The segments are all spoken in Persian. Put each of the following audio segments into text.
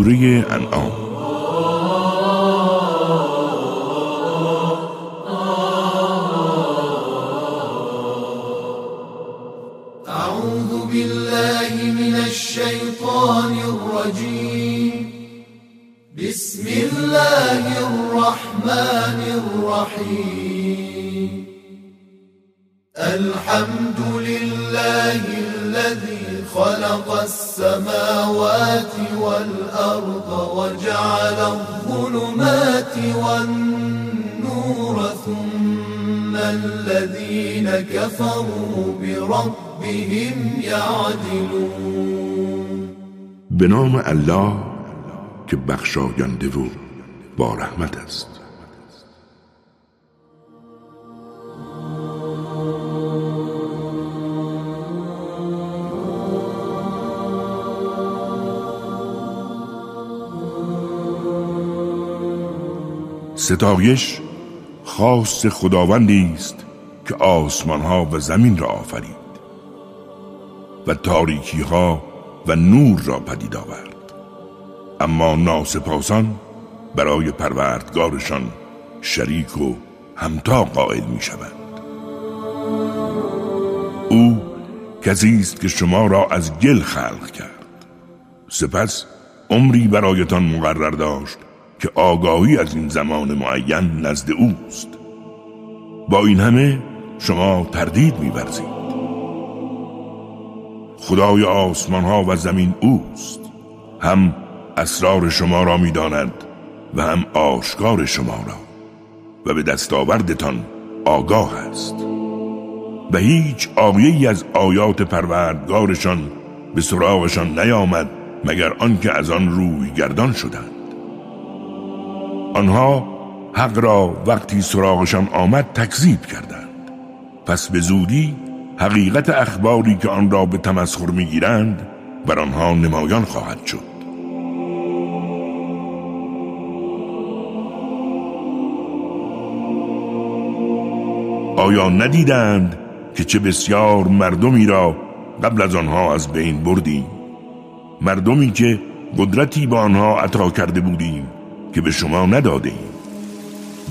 سوره انعام به نام الله که بخشاینده و با رحمت است. ستایش خاص خداوندی است که آسمان ها و زمین را آفرید و تاریکی ها و نور را پدید آورد. اما ناسپاسان برای پروردگارشان شریک و همتا قائل می شوند. او کسی است که شما را از گل خلق کرد. سپس عمری برایتان مقرر داشت که آگاهی از این زمان معین نزد اوست. با این همه شما تردید میورزید خدای آسمان ها و زمین اوست. هم اسرار شما را می‌داند و هم آشکار شما را. و به دستاوردتان آگاه است. و هیچ آیه از آیات پروردگارشان به سراغشان نیامد مگر آنکه از آن روی گردان شدند. آنها حق را وقتی سراغشان آمد تکذیب کردند. پس به زودی حقیقت اخباری که آن را به تمسخر می‌گیرند بر آنها نمایان خواهد شد. آیا ندیدند که چه بسیار مردمی را قبل از آنها از بین بردیم؟ مردمی که قدرتی با آنها عطا کرده بودیم که به شما نداده ایم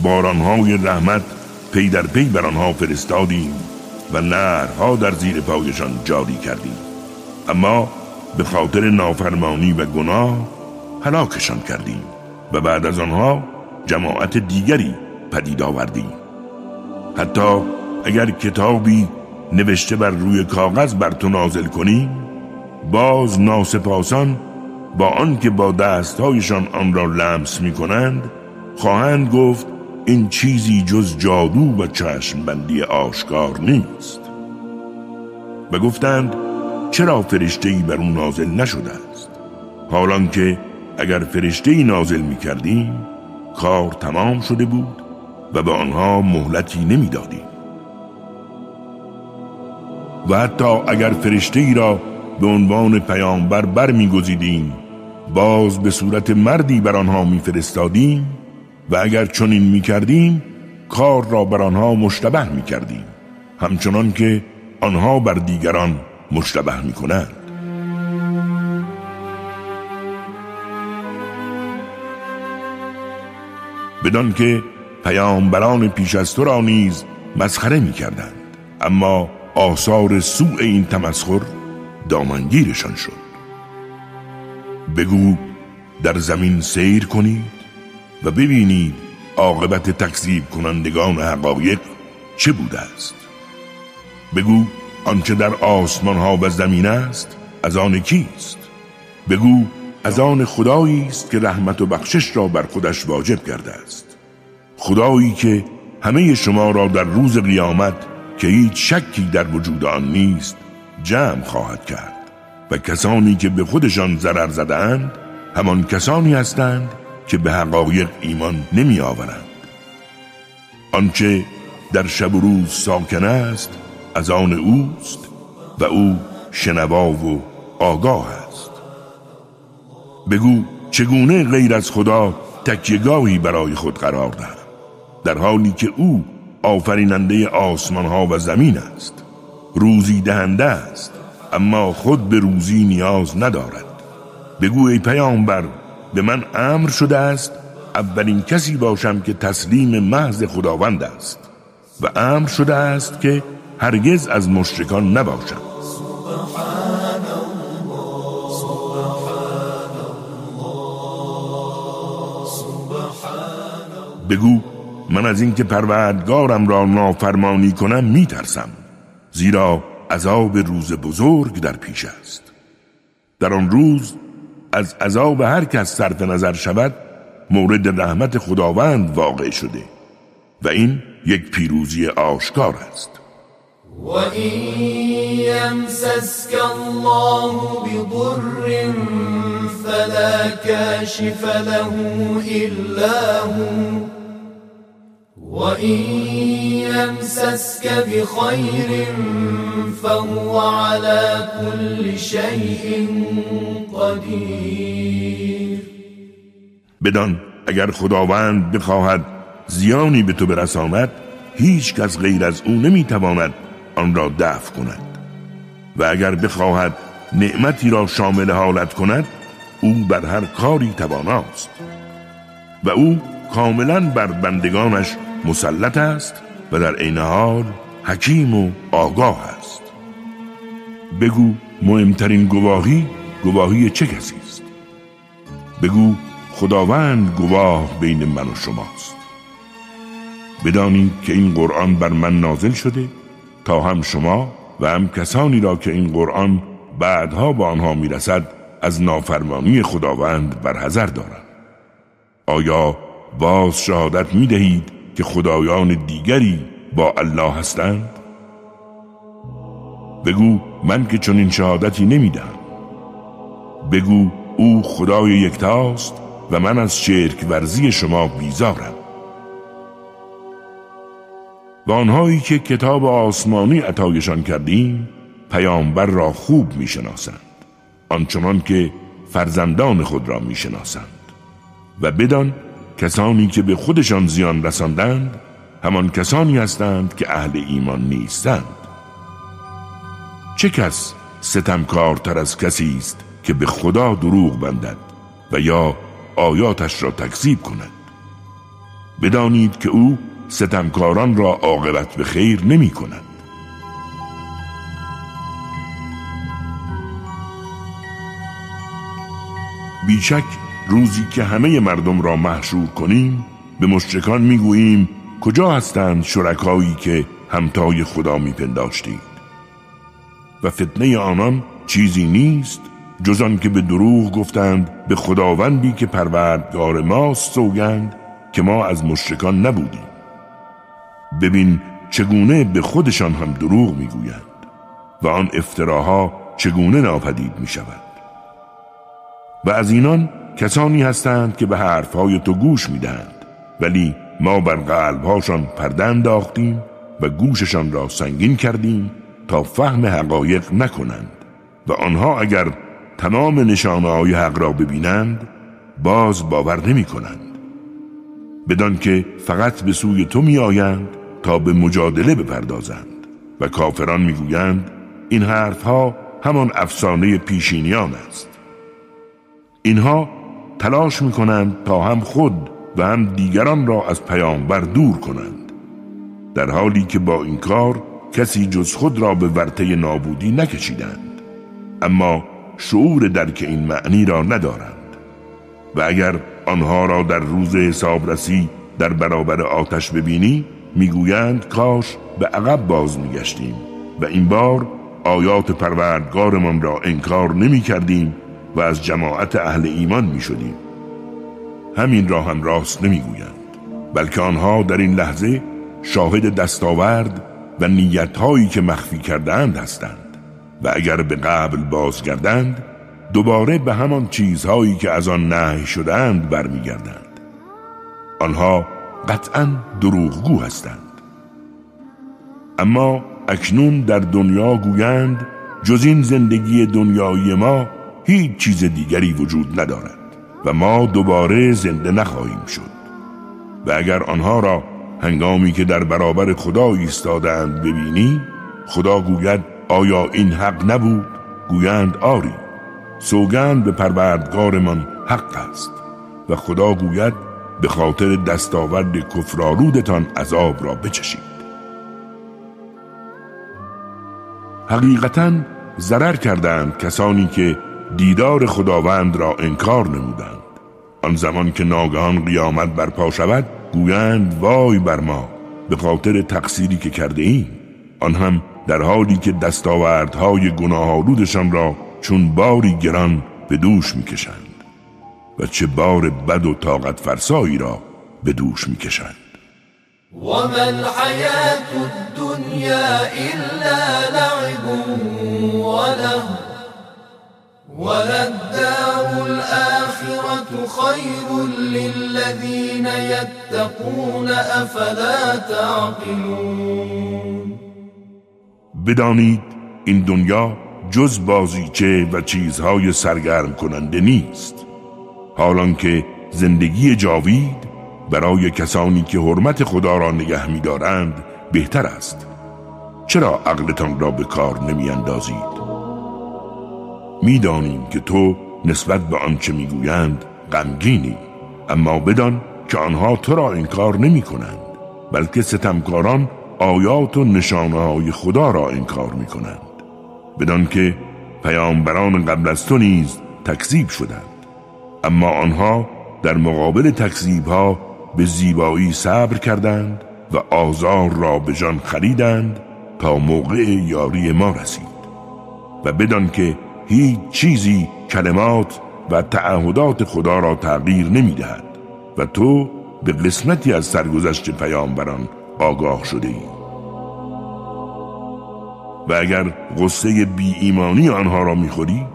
بارانهای رحمت پی در پی بر آنها فرستادیم. و نهرها در زیر پایشان جاری کردیم. اما به خاطر نافرمانی و گناه هلاکشان کردیم و بعد از آنها جماعت دیگری پدید آوردیم. حتی اگر کتابی نوشته بر روی کاغذ بر تو نازل کنیم باز ناسپاسان با آنکه با دستهایشان آن را لمس می کنند خواهند گفت این چیزی جز جادو و چشمبندی آشکار نیست. و گفتند چرا فرشتهی بر اون نازل نشده است؟ حالان که اگر فرشتهی نازل می کردیم کار تمام شده بود و به آنها مهلتی نمی‌دادیم. و حتی اگر فرشته ای را به عنوان پیامبر برمیگزیدیم باز به صورت مردی بر آنها میفرستادیم و اگر چنین می‌کردیم کار را بر آنها مشتبه می‌کردیم همچنان که آنها بر دیگران مشتبه می‌کنند. بدان که پیامبران پیش از تو را نیز مسخره می‌کردند اما آثار سوء این تمسخر دامنگیرشان شد. بگو در زمین سیر کنید و ببینید عاقبت تکذیب کنندگان حقایق چه بوده است. بگو آنچه در آسمان ها و زمین است از آن کیست؟ بگو از آن خدایی است که رحمت و بخشش را بر خودش واجب کرده است. خدایی که همه شما را در روز قیامت که هیچ شکی در وجود آن نیست جمع خواهد کرد و کسانی که به خودشان ضرر زدند همان کسانی هستند که به حقایق ایمان نمی آورند آنچه در شب و روز ساکن است از آن اوست و او شنوا و آگاه است. بگو چگونه غیر از خدا تکیگاهی برای خود قرار دهد؟ در حالی که او آفریننده آسمان ها و زمین است روزی دهنده است اما خود به روزی نیاز ندارد. بگو ای پیامبر به من امر شده است اولین کسی باشم که تسلیم محض خداوند است. و امر شده است که هرگز از مشرکان نباشم. بگو من از اینکه پروردگارم را نافرمانی کنم میترسم زیرا عذاب روز بزرگ در پیش است. در آن روز از عذاب هر کس صرف نظر شود مورد رحمت خداوند واقع شده و این یک پیروزی آشکار است. و این الله بضر فلا کاشف له الا هو وإن يمسسك بخير فهو على كل شيء بدان اگر خداوند بخواهد زیانی به تو برساند هیچ کس غیر از او نمی‌تواند آن را دفع کند. و اگر بخواهد نعمتی را شامل حالت کند او بر هر کاری تواناست و او کاملا بر بندگانش مسلط است و در عین حال حکیم و آگاه است. بگو مهمترین گواهی گواهی چه کسی است؟ بگو خداوند گواه بین من و شماست. بدانید که این قرآن بر من نازل شده تا هم شما و هم کسانی را که این قرآن بعدها با آنها می‌رسد از نافرمانی خداوند برحذر دارند آیا باز شهادت می دهید که خدایان دیگری با الله هستند؟ بگو من که چنین شهادتی نمیدم. بگو او خدای یکتاست و من از شرک ورزی شما بیزارم. و آنهایی که کتاب آسمانی عطایشان کردیم پیامبر را خوب می‌شناسند آنچنان که فرزندان خود را می‌شناسند. و بدان کسانی که به خودشان زیان رساندند همان کسانی هستند که اهل ایمان نیستند. چه کس ستمکارتر از کسی است که به خدا دروغ بندد و یا آیاتش را تکذیب کند؟ بدانید که او ستمکاران را عاقبت به خیر نمی کند. بیشک روزی که همه مردم را محشور کنیم به مشرکان می‌گوییم کجا هستند شرکایی که همتای خدا میپنداشتید؟ و فتنه آنان چیزی نیست جز که به دروغ گفتند به خداوندی که پروردگار ماست سوگند که ما از مشرکان نبودیم. ببین چگونه به خودشان هم دروغ می‌گویند و آن افتراها چگونه ناپدید می شود و از اینان کسانی هستند که به حرفهای تو گوش می‌دهند. ولی ما بر قلبهاشان پرده انداختیم و گوششان را سنگین کردیم تا فهم حقایق نکنند. و آنها اگر تمام نشانه های حق را ببینند باز باور نمی کنند بدان که فقط به سوی تو می آیند تا به مجادله بپردازند. و کافران می‌گویند این حرفها همان افسانه پیشینیان است. اینها تلاش می کنند تا هم خود و هم دیگران را از پیامبر دور کنند. در حالی که با این کار کسی جز خود را به ورطه نابودی نکشیدند. اما شعور درک این معنی را ندارند. و اگر آنها را در روز حسابرسی در برابر آتش ببینی می‌گویند کاش به عقب باز میگشتیم و این بار آیات پروردگارمان را انکار نمی کردیم و از جماعت اهل ایمان می شدیم. همین را هم راست نمی گویند. بلکه آنها در این لحظه شاهد دستاورد و نیتهایی که مخفی کردند هستند. و اگر به قبل بازگردند دوباره به همان چیزهایی که از آن نهی شدهاند برمیگردند. آنها قطعا دروغگو هستند. اما اکنون در دنیا گویند جز این زندگی دنیایی ما هیچ چیز دیگری وجود ندارد و ما دوباره زنده نخواهیم شد. و اگر آنها را هنگامی که در برابر خدا ایستادند ببینی خدا گوید آیا این حق نبود؟ گویند آری سوگند به پروردگارمان حق است. و خدا گوید به خاطر دستاورد کفرالودتان عذاب را بچشید. حقیقتا ضرر کردند کسانی که دیدار خداوند را انکار نمودند. آن زمان که ناگهان قیامت برپا شود گویند وای بر ما به خاطر تقصیری که کرده ایم آن هم در حالی که دستاوردهای گناهالودشان را چون باری گران به دوش می‌کشند و چه بار بد و طاقت فرسایی را به دوش می‌کشند. وما الحياة الدنيا إلا لعب وله وللدار الآخرة خير للذين يتقون أفلا تعقلون؟ بدانید این دنیا جز بازیچه و چیزهای سرگرم کننده نیست. حالان که زندگی جاوید برای کسانی که حرمت خدا را نگه می‌دارند بهتر است. چرا عقلتان را به کار نمی اندازید؟ می‌دانیم که تو نسبت به آنچه می‌گویند غمگینی. اما بدان که آنها تو را انکار نمی کنند بلکه ستمکاران آیات و نشانه های خدا را انکار می کنند بدان که پیامبران قبل از تو نیز تکذیب شدند. اما آنها در مقابل تکذیب ها به زیبایی صبر کردند و آزار را به جان خریدند تا موقع یاری ما رسید. و بدان که هیچ چیزی کلمات و تعهدات خدا را تغییر نمی دهد و تو به قسمتی از سرگذشت پیامبران آگاه شده ای. و اگر غصه بی ایمانی آنها را می‌خوری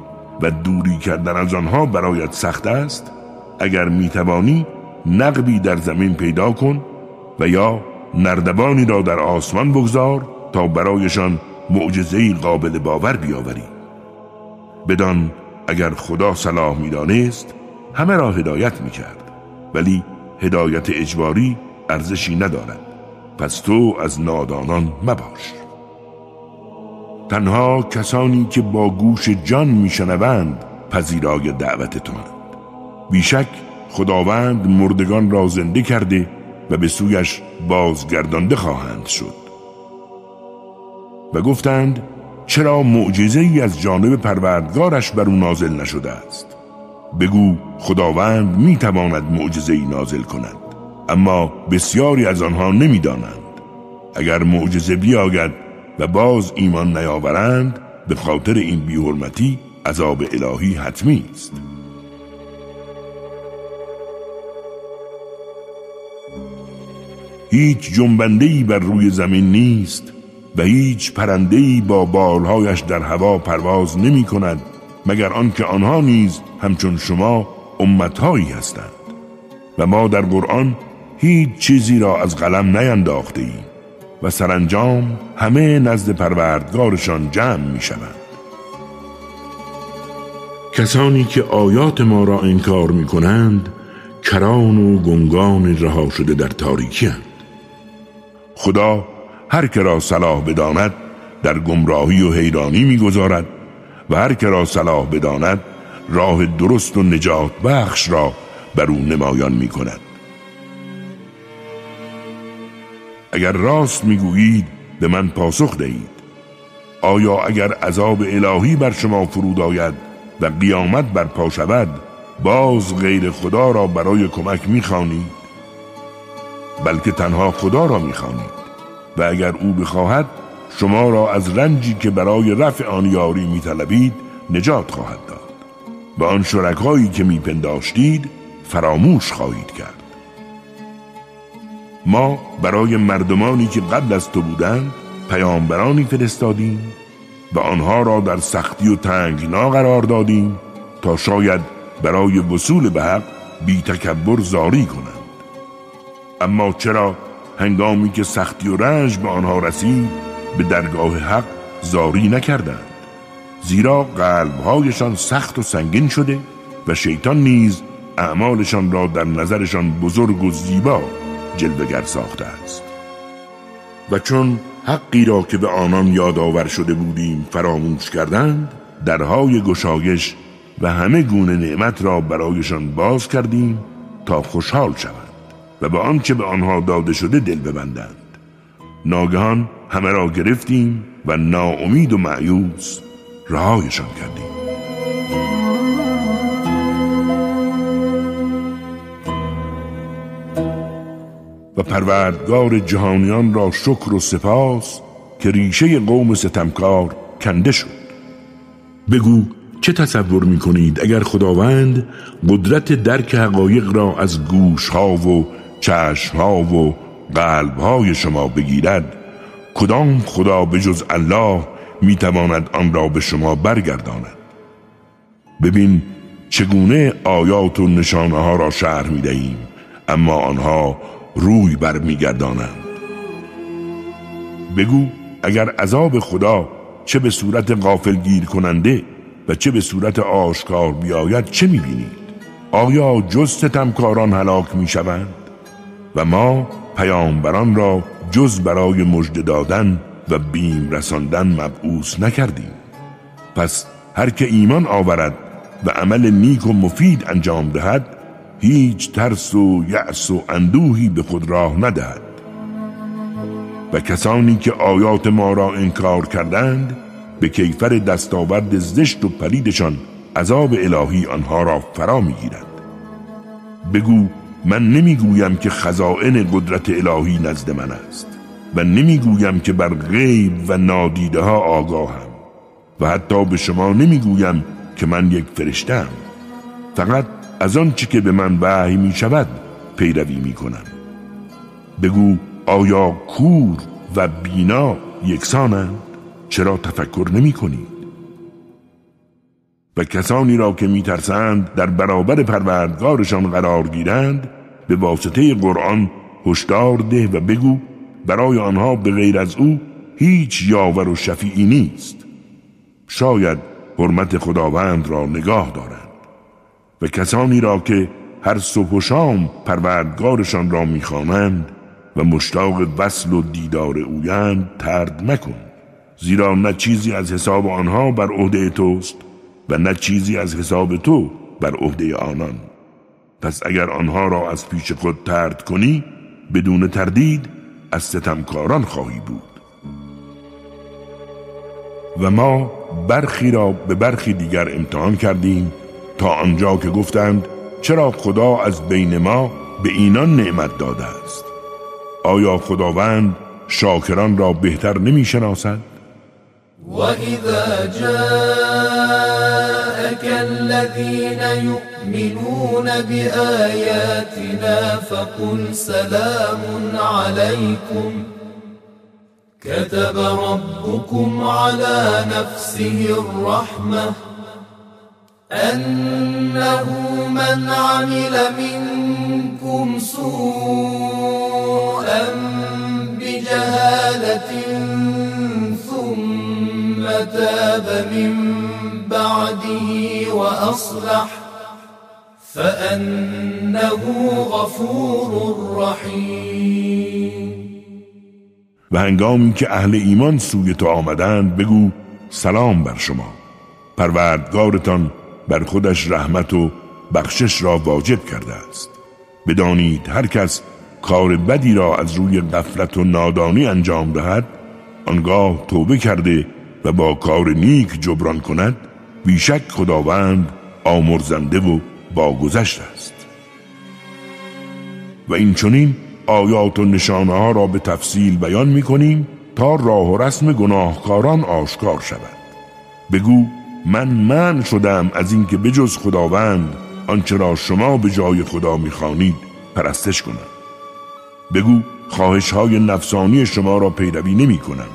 و دوری کردن از آنها برایت سخت است اگر می‌توانی نقبی در زمین پیدا کن و یا نردبانی را در آسمان بگذار تا برایشان معجزه قابل باور بیاوری بدان اگر خدا صلاح می‌دانست همه را هدایت می‌کرد. ولی هدایت اجباری ارزشی ندارد. پس تو از نادانان مباش. تنها کسانی که با گوش جان میشنوند پذیرای دعوت تو بیشک خداوند مردگان را زنده کرده و به سویش بازگردانده خواهند شد. و گفتند چرا معجزه ای از جانب پروردگارش بر او نازل نشده است؟ بگو خداوند می تواند معجزه ای نازل کند اما بسیاری از آنها نمی‌دانند. اگر معجزه بیاید و باز ایمان نیاورند به خاطر این بیحرمتی عذاب الهی حتمی است. هیچ جنبندهی بر روی زمین نیست و هیچ پرندهی با بالهایش در هوا پرواز نمی کند مگر آنکه آنها نیز همچون شما امتهایی هستند و ما در قرآن هیچ چیزی را از قلم نینداخته ایم و سرانجام همه نزد پروردگارشان جمع می شوند. کسانی که آیات ما را انکار می کنند کران و گنگان رها شده در تاریکی هند. خدا هر که را صلاح بداند در گمراهی و حیرانی می‌گذارد و هر که را صلاح بداند راه درست و نجات بخش را بر او نمایان می کند اگر راست می‌گویید به من پاسخ دهید. آیا اگر عذاب الهی بر شما فرود آید و قیامت برپا شود باز غیر خدا را برای کمک می‌خوانید؟ بلکه تنها خدا را می‌خوانید. و اگر او بخواهد شما را از رنجی که برای رفع آن یاری میطلبید نجات خواهد داد. و آن شرکایی که میپنداشتید فراموش خواهید کرد. ما برای مردمانی که قبل از تو بودند پیامبرانی فرستادیم و آنها را در سختی و تنگنا قرار دادیم تا شاید برای وصول به حق بی تکبر زاری کنند. اما چرا هنگامی که سختی و رنج به آنها رسید به درگاه حق زاری نکردند. زیرا قلبهایشان سخت و سنگین شده و شیطان نیز اعمالشان را در نظرشان بزرگ و زیبا جلوگر ساخته است. و چون حقی را که به آنان یادآور شده بودیم فراموش کردند درهای گشایش و همه گونه نعمت را برایشان باز کردیم تا خوشحال شوند. و به آنچه به آنها داده شده دل ببندند. ناگهان همه را گرفتیم و ناامید و معیوس رهایشان کردیم. و پروردگار جهانیان را شکر و سپاس که ریشه قوم ستمکار کنده شد. بگو چه تصور می کنید اگر خداوند قدرت درک حقایق را از گوش ها و چشم ها و قلب های شما بگیرد کدام خدا به جز الله می تواند آن را به شما برگرداند ببین چگونه آیات و نشانه ها را شهر می دهیم اما آنها روی بر می گردانند بگو اگر عذاب خدا چه به صورت غافل گیر کننده و چه به صورت آشکار بیاید چه می بینید؟ آیا جز ستمکاران هلاک می شوند؟ و ما پیامبران را جز برای مژده دادن و بیم رساندن مبعوث نکردیم. پس هر که ایمان آورد و عمل نیک و مفید انجام دهد هیچ ترس و یأس و اندوهی به خود راه ندهد. و کسانی که آیات ما را انکار کردند به کیفر دستاورد زشت و پلیدشان عذاب الهی آنها را فرا می‌گیرد. بگو من نمی‌گویم که خزائن قدرت الهی نزد من است و نمی‌گویم که بر غیب و نادیده ها آگاهم و حتی به شما نمی‌گویم که من یک فرشتم. فقط از آنچه که به من وحی می شود پیروی می کنم بگو آیا کور و بینا یکسانند؟ چرا تفکر نمی کنید و کسانی را که میترسند در برابر پروردگارشان قرار گیرند به واسطه قرآن هشدار ده و بگو برای آنها به غیر از او هیچ یاور و شفیعی نیست. شاید حرمت خداوند را نگاه دارند و کسانی را که هر صبح و شام پروردگارشان را می‌خوانند و مشتاق وصل و دیدار اویند ترد مکن. زیرا نه چیزی از حساب آنها بر عهده توست و نه چیزی از حساب تو بر عهده آنان. پس اگر آنها را از پیش خود ترد کنی بدون تردید از ستمکاران خواهی بود و ما برخی را به برخی دیگر امتحان کردیم تا آنجا که گفتند چرا خدا از بین ما به اینان نعمت داده است آیا خداوند شاکران را بهتر نمی شناسد؟ وإذا جاءك الذين يؤمنون بآياتنا فقل سلام عليكم. كتب ربكم على نفسه الرحمة أنه من عمل منكم سوءا بجهالة تاب من بعده وأصلح فأنه غفور رحیم و هنگامی که اهل ایمان سوی تو آمدند بگو سلام بر شما. پروردگارتان بر خودش رحمت و بخشش را واجب کرده است. بدانید هر کس کار بدی را از روی غفلت و نادانی انجام دهد آنگاه توبه کرده و با کار نیک جبران کند بیشک خداوند آمرزنده و باگذشت است. و این چونین آیات و نشانه ها را به تفصیل بیان می کنیم تا راه و رسم گناهکاران آشکار شود. بگو من من شدم از اینکه بجز خداوند آنچه را شما به جای خدا می‌خوانید پرستش کنم. بگو خواهش های نفسانی شما را پیروی نمی کنم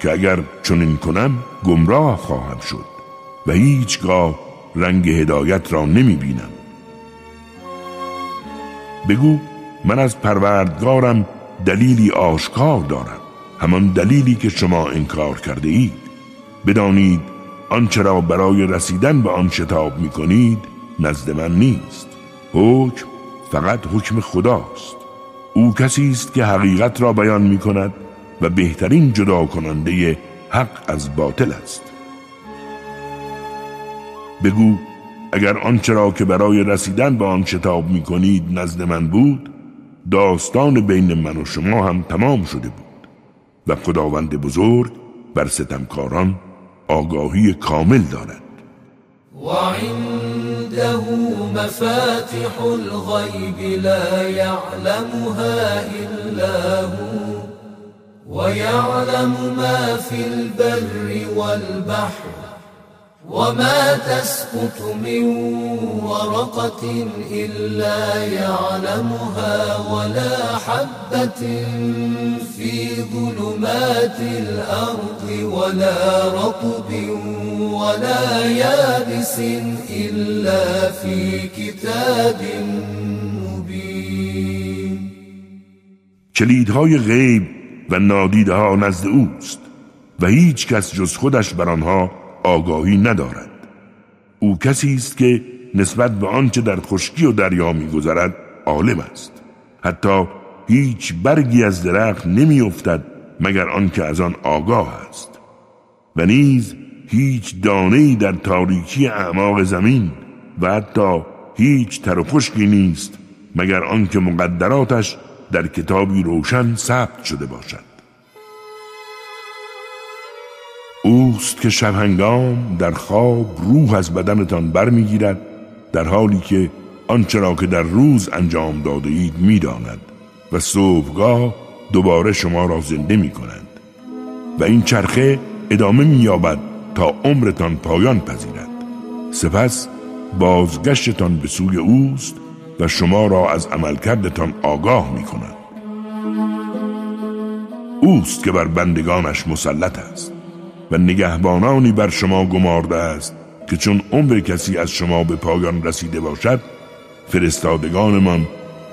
که اگر چنین کنم گمراه خواهم شد. و هیچگاه رنگ هدایت را نمی بینم. بگو من از پروردگارم دلیلی آشکار دارم. همان دلیلی که شما انکار کرده اید. بدانید آنچه را برای رسیدن به آن شتاب می کنید نزد من نیست. حکم فقط حکم خداست. او کسی است که حقیقت را بیان می کند و بهترین جدا کننده حق از باطل است. بگو اگر آنچه را که برای رسیدن به آن شتاب می کنید نزد من بود داستان بین من و شما هم تمام شده بود. و خداوند بزرگ بر ستمکاران آگاهی کامل دارد. وعنده مفاتح الغیب لا يعلمها إلا هو ويعلم ما في البر والبحر. وما تسقط من ورقة إلا يعلمها ولا حبة في ظلمات الأرض ولا رطب ولا يابس إلا في كتاب مبين کلیدهای غیب و نادیده ها نزد اوست و هیچ کس جز خودش بر آنها آگاهی ندارد. او کسی است که نسبت به آنچه در خشکی و دریا میگذرد عالم است. حتی هیچ برگی از درخت نمیافتد مگر آنکه از آن آگاه است. و نیز هیچ دانه در تاریکی اعماق زمین و حتی هیچ تر و خشکی نیست مگر آنکه مقدراتش در کتابی روشن ثبت شده باشد. اوست که شبهنگام در خواب روح از بدنتان برمیگیرد در حالی که آنچه را که در روز انجام داده اید می‌داند و صبحگاه دوباره شما را زنده می کند و این چرخه ادامه مییابد تا عمرتان پایان پذیرد. سپس بازگشتتان به سوی اوست و شما را از عملکردتان آگاه می کند اوست که بر بندگانش مسلط است. نگهبانانی بر شما گمارده است که چون عمر کسی از شما به پایان رسیده باشد فرستادگانمان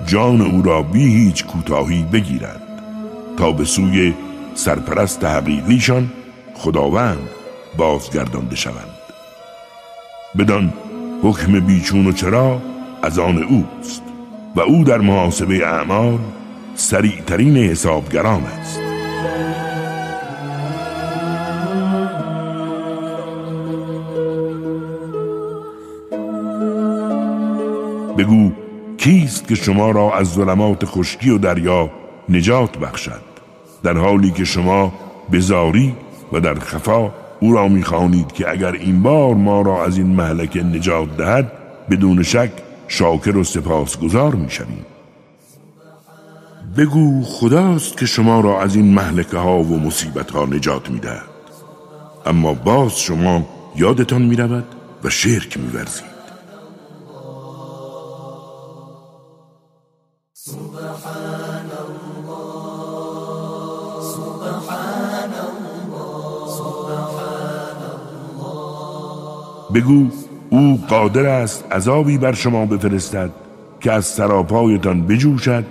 جان او را بی هیچ کوتاهی بگیرند تا به سوی سرپرست حقیقیشان خداوند بازگردانده شوند. بدان حکم بیچون و چرا از آن اوست و او در محاسبه اعمال سریعترین حسابگران است. بگو کیست که شما را از ظلمات خشکی و دریا نجات بخشد؟ در حالی که شما بزاری و در خفا او را می‌خوانید که اگر این بار ما را از این محلکه نجات دهد بدون شک شاکر و سپاسگزار می‌شویم. بگو خداست که شما را از این محلکه ها و مصیبت ها نجات می‌دهد. اما باز شما یادتان می‌رود و شرک میورزید. بگو او قادر است عذابی بر شما بفرستد که از سراپایتان بجوشد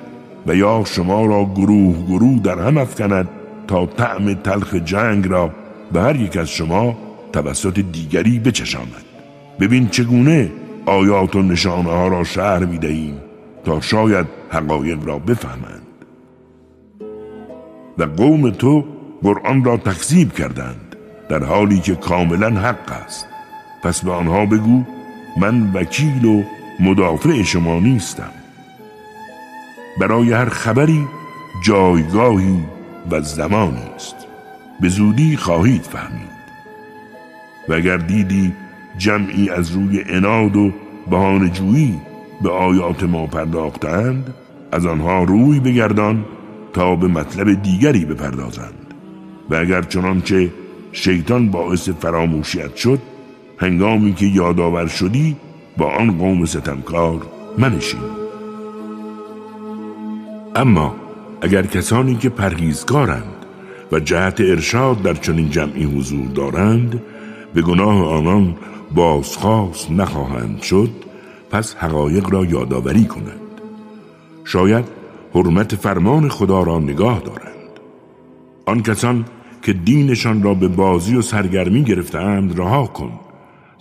و یا شما را گروه گروه در هم افکند تا طعم تلخ جنگ را به هر یک از شما توسط دیگری بچشاند. ببین چگونه آیات و نشانه ها را شهر می دهیم تا شاید حقایق را بفهمند. و قوم تو قرآن را تکذیب کردند در حالی که کاملا حق است. پس به آنها بگو من وکیل و مدافع شما نیستم. برای هر خبری جایگاهی و زمانی است. به زودی خواهید فهمید. و اگر دیدی جمعی از روی اناد و بهانه‌جویی به آیات ما پرداختند از آنها روی بگردان تا به مطلب دیگری بپردازند. و اگر چنانچه شیطان باعث فراموشیت شد هنگامی که یادآور شدی با آن قوم ستمکار منشین. اما اگر کسانی که پرهیزکارند و جهت ارشاد در چنین جمعی حضور دارند به گناه آنان بازخواست نخواهند شد پس حقایق را یادآوری کنند. شاید حرمت فرمان خدا را نگاه دارند. آن کسان که دینشان را به بازی و سرگرمی گرفتند رها کن.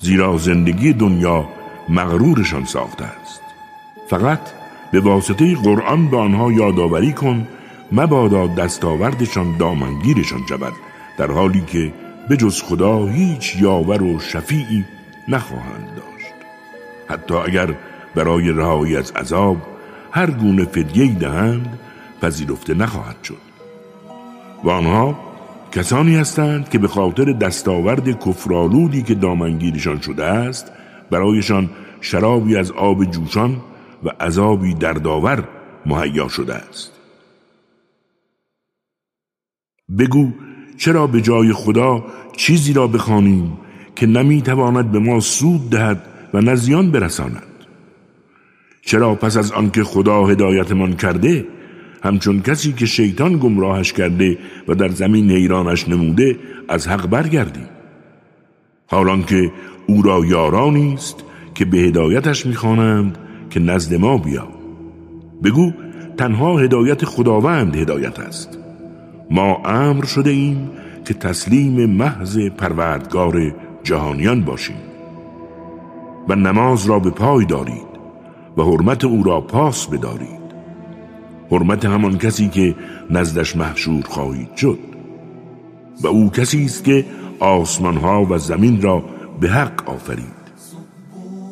زیرا زندگی دنیا مغرورشان ساخته است. فقط به واسطه قرآن به آنها یادآوری کن مبادا دستاوردشان دامنگیرشان شود در حالی که به جز خدا هیچ یاور و شفیعی نخواهند داشت. حتی اگر برای رهایی از عذاب هر گونه فدیه دهند پذیرفته نخواهد شد. و آنها کسانی هستند که به خاطر دستاورد کفرالودی که دامنگیرشان شده است برایشان شرابی از آب جوشان و عذابی دردآور مهیا شده است. بگو چرا به جای خدا چیزی را بخوانیم که نمی‌تواند به ما سود دهد و نزیان برساند؟ چرا پس از آنکه خدا هدایتمان کرده همچون کسی که شیطان گمراهش کرده و در زمین حیرانش نموده از حق برگردی. حالان که او را یارانی است که به هدایتش می‌خوانند که نزد ما بیا. بگو تنها هدایت خداوند هدایت است. ما امر شده ایم که تسلیم محض پروردگار جهانیان باشیم. و نماز را به پای دارید و حرمت او را پاس بدارید. حرمت همان کسی که نزدش محشور خواهید شد. و او کسی است که آسمان ها و زمین را به حق آفرید.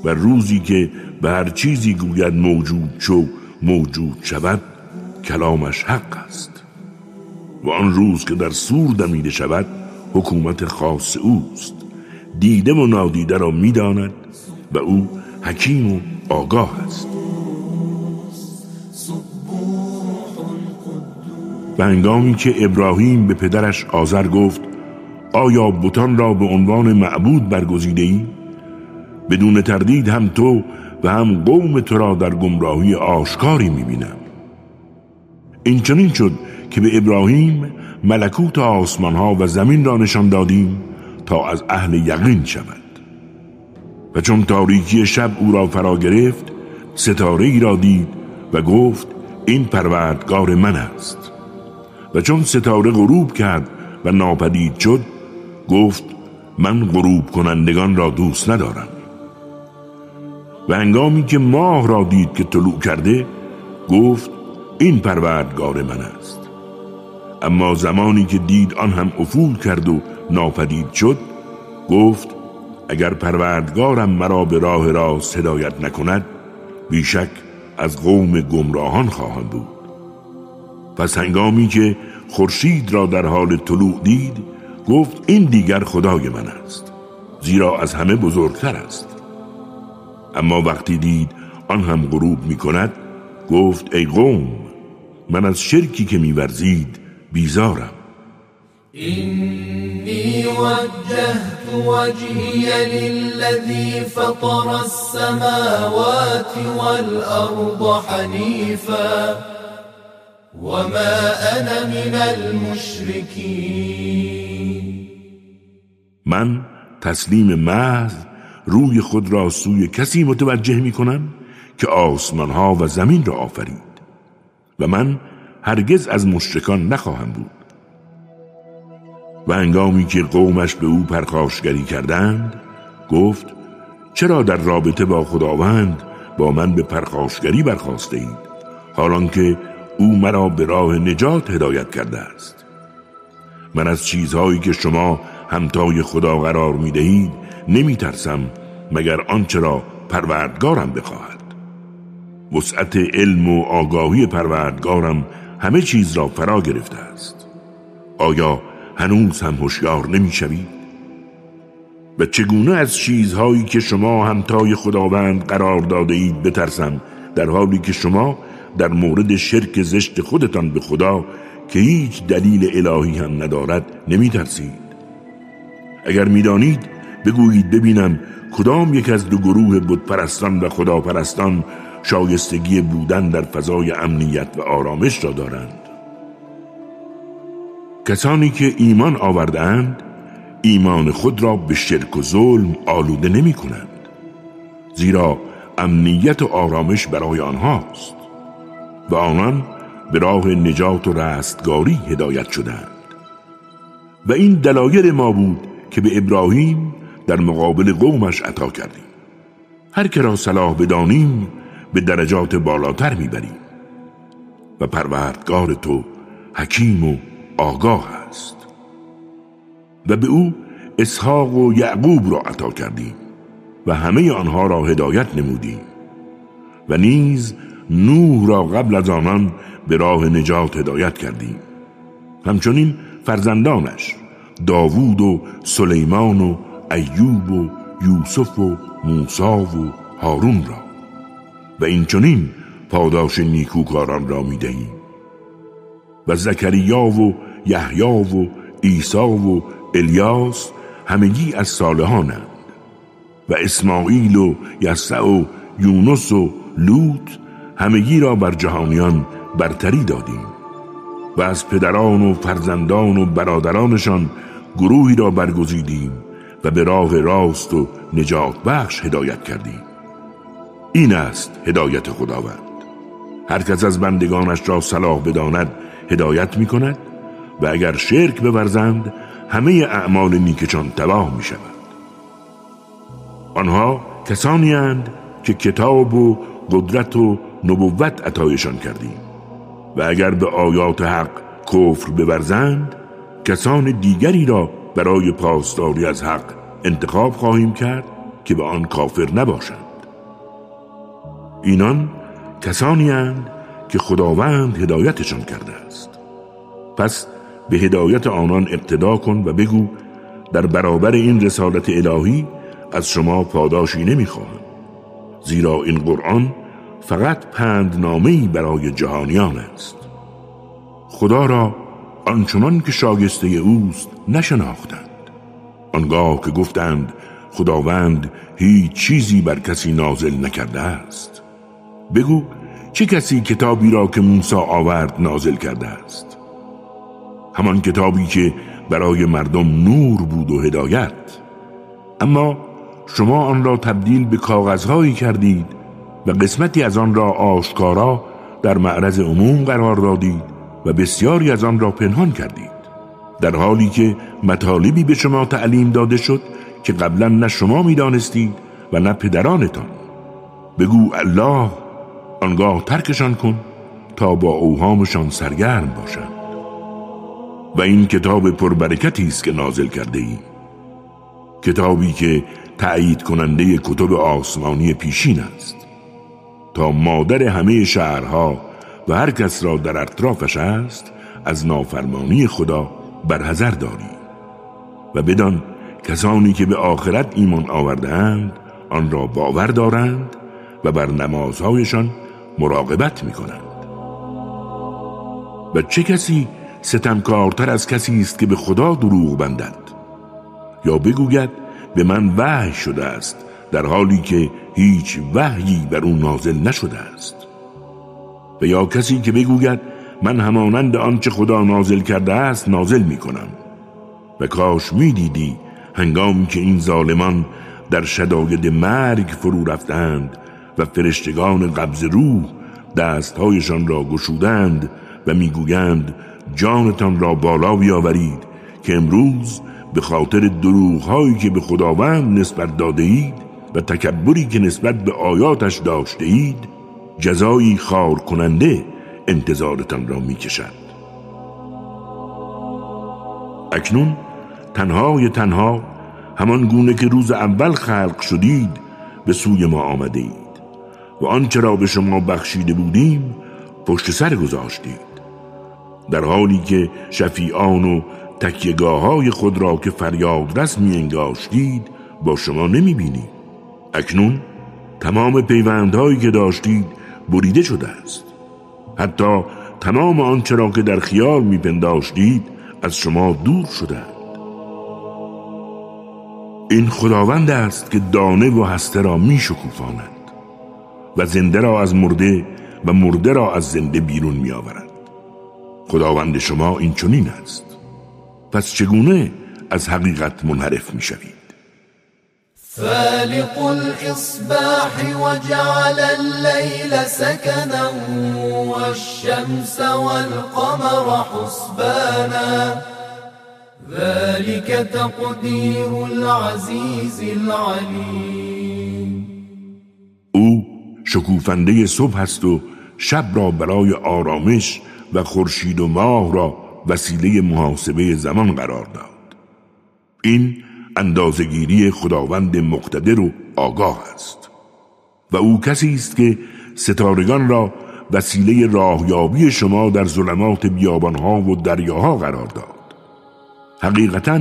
و روزی که به هر چیزی گوید موجود شو موجود شود کلامش حق است. و آن روز که در سور دمیده شود حکومت خاص اوست. دیده و نادیده را می‌داند و او حکیم و آگاه است. و که ابراهیم به پدرش آذر گفت آیا بتان را به عنوان معبود برگزیده ای؟ بدون تردید هم تو و هم قوم تو را در گمراهی آشکاری می‌بینم. این چنین شد که به ابراهیم ملکوت آسمان ها و زمین را نشان دادیم تا از اهل یقین شود. و چون تاریکی شب او را فرا گرفت ستاره ای را دید و گفت این پروردگار من است. و چون ستاره غروب کرد و ناپدید شد گفت من غروب کنندگان را دوست ندارم. و انگامی که ماه را دید که طلوع کرده گفت این پروردگار من است. اما زمانی که دید آن هم افول کرد و ناپدید شد گفت اگر پروردگارم مرا به راه راست هدایت نکند بیشک از قوم گمراهان خواهم بود. پس هنگامی که خورشید را در حال طلوع دید گفت این دیگر خدای من است زیرا از همه بزرگتر است. اما وقتی دید آن هم غروب می کند گفت ای قوم من از شرکی که میورزید بیزارم. إني وجهت وجهي للذي فطر السماوات والأرض حنيفا وما أنا من المشركين. من تسلیم محض روی خود را سوی کسی متوجه می کنم که آسمان ها و زمین را آفرید و من هرگز از مشرکان نخواهم بود. و انگامی که قومش به او پرخاشگری کردند گفت چرا در رابطه با خداوند با من به پرخاشگری برخواسته اید حالان که او مرا به راه نجات هدایت کرده است. من از چیزهایی که شما همتای خدا قرار می دهید نمی ترسم مگر آنچه را پروردگارم بخواهد. وسعت علم و آگاهی پروردگارم همه چیز را فرا گرفته است. آیا هنوز هم هوشیار نمی‌شوید و چگونه از چیزهایی که شما همتای خداوند قرار داده اید بترسم در حالی که شما در مورد شرک زشت خودتان به خدا که هیچ دلیل الهی هم ندارد نمی ترسید اگر می‌دانید بگویید ببینم کدام یک از دو گروه بودپرستان و خداپرستان شایستگی بودن در فضای امنیت و آرامش را دارند. کسانی که ایمان آوردند ایمان خود را به شرک و ظلم آلوده نمی کنند زیرا امنیت و آرامش برای آنهاست. و آنان به راه نجات و رستگاری هدایت شدند. و این دلایل ما بود که به ابراهیم در مقابل قومش عطا کردیم. هر که را صلاح بدانیم به درجات بالاتر می‌بریم. و پروردگار تو حکیم و آگاه است. و به او اسحاق و یعقوب را عطا کردیم و همه آنها را هدایت نمودیم. و نیز نوح را قبل از آنان به راه نجات هدایت کردیم. همچنین فرزندانش داوود و سلیمان و ایوب و یوسف و موسا و هارون را. و این چنین پاداش نیکوکاران را می‌دهیم و زکریا و یحیی و عیسی و الیاس همگی از صالحانند. و اسماعیل و یسع و یونس و لوط همگی را بر جهانیان برتری دادیم و از پدران و فرزندان و برادرانشان گروهی را برگزیدیم و به راه راست و نجات بخش هدایت کردیم. این است هدایت خداوند. هر کس از بندگانش را صلاح بداند هدایت می کند و اگر شرک بورزند همه اعمال نیکشان تباه می شود آنها کسانی هند که کتاب و قدرت و نبوت عطایشان کردیم. و اگر به آیات حق کفر بورزند کسان دیگری را برای پاسداری از حق انتخاب خواهیم کرد که به آن کافر نباشند. اینان کسانی هند که خداوند هدایتشان کرده است. پس به هدایت آنان اقتدا کن و بگو در برابر این رسالت الهی از شما پاداشی نمی‌خواهم. زیرا این قرآن فقط پندنامهی برای جهانیان است. خدا را آنچنان که شاگسته اوست نشناختند. آنگاه که گفتند خداوند هیچ چیزی بر کسی نازل نکرده است. بگو چه کسی کتابی را که موسی آورد نازل کرده است؟ همان کتابی که برای مردم نور بود و هدایت. اما شما آن را تبدیل به کاغذهایی کردید و قسمتی از آن را آشکارا در معرض عموم قرار دادید و بسیاری از آن را پنهان کردید. در حالی که مطالبی به شما تعلیم داده شد که قبلا نه شما می‌دانستید و نه پدرانتان. بگو الله آنگاه ترکشان کن تا با اوهامشان سرگرم باشند. و این کتاب پربرکتی است که نازل کرده ای کتابی که تأیید کننده کتب آسمانی پیشین است. مادر همه شهرها و هر کس را در اطرافش است از نافرمانی خدا برحذر داری. و بدان کسانی که به آخرت ایمان آوردهاند آن را باور دارند و بر نمازهایشان مراقبت می کنند و چه کسی ستمکارتر از کسی است که به خدا دروغ بندد؟ یا بگوید به من وحی شده است در حالی که هیچ وحیی بر او نازل نشده است. و یا کسی که بگوید من همانند آنچه خدا نازل کرده است نازل می کنم و کاش می دیدی هنگامی که این ظالمان در شداید مرگ فرو رفتند و فرشتگان قبض روح دستهایشان را گشودند و می‌گویند جانتان را بالا بیاورید که امروز به خاطر دروغهایی که به خداوند نسبت داده اید تکبری که نسبت به آیاتش داشته اید جزایی خار کننده انتظارتان را می‌کشد اکنون تنهای تنها همان گونه که روز اول خلق شدید به سوی ما آمده اید و آنچه را به شما بخشیده بودیم پشت سر گذاشتید. در حالی که شفیعان و تکیگاه های خود را که فریاد رسمی انگاشتید با شما نمی بینید اکنون تمام پیوندهایی که داشتید بریده شده است. حتی تمام آنچه را که در خیال میپنداشتید از شما دور شده این خداوند است که دانه و هسته را می شکوفاند و زنده را از مرده و مرده را از زنده بیرون می آورد خداوند شما این چنین است. پس چگونه از حقیقت منحرف می شوید فالق الإصباح وجعل الليل سكنا والشمس والقمر حسبانا ذلك تقدير العزيز العليم او شکوفنده صبح است و شب را برای آرامش و خورشید و ماه را وسیله محاسبه زمان قرار داد. این اندازگیری خداوند مقتدر و آگاه است. و او کسی است که ستارگان را وسیله راهیابی شما در ظلمات بیابانها و دریاها قرار داد. حقیقتا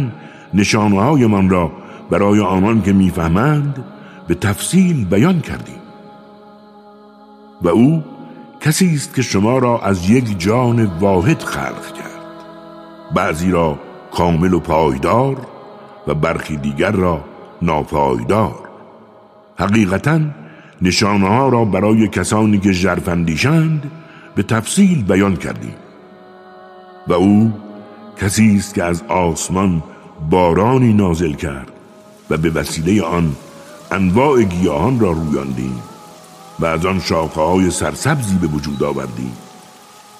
نشانه من را برای آنان که می‌فهمند به تفصیل بیان کردیم. و او کسی است که شما را از یک جان واحد خلق کرد. بعضی را کامل و پایدار و برخی دیگر را ناپایدار. حقیقتا نشانه ها را برای کسانی که ژرفاندیشند به تفصیل بیان کردیم. و او کسی است که از آسمان بارانی نازل کرد و به وسیله آن انواع گیاهان را رویاندیم و از آن شاخه های سرسبزی به وجود آوردیم.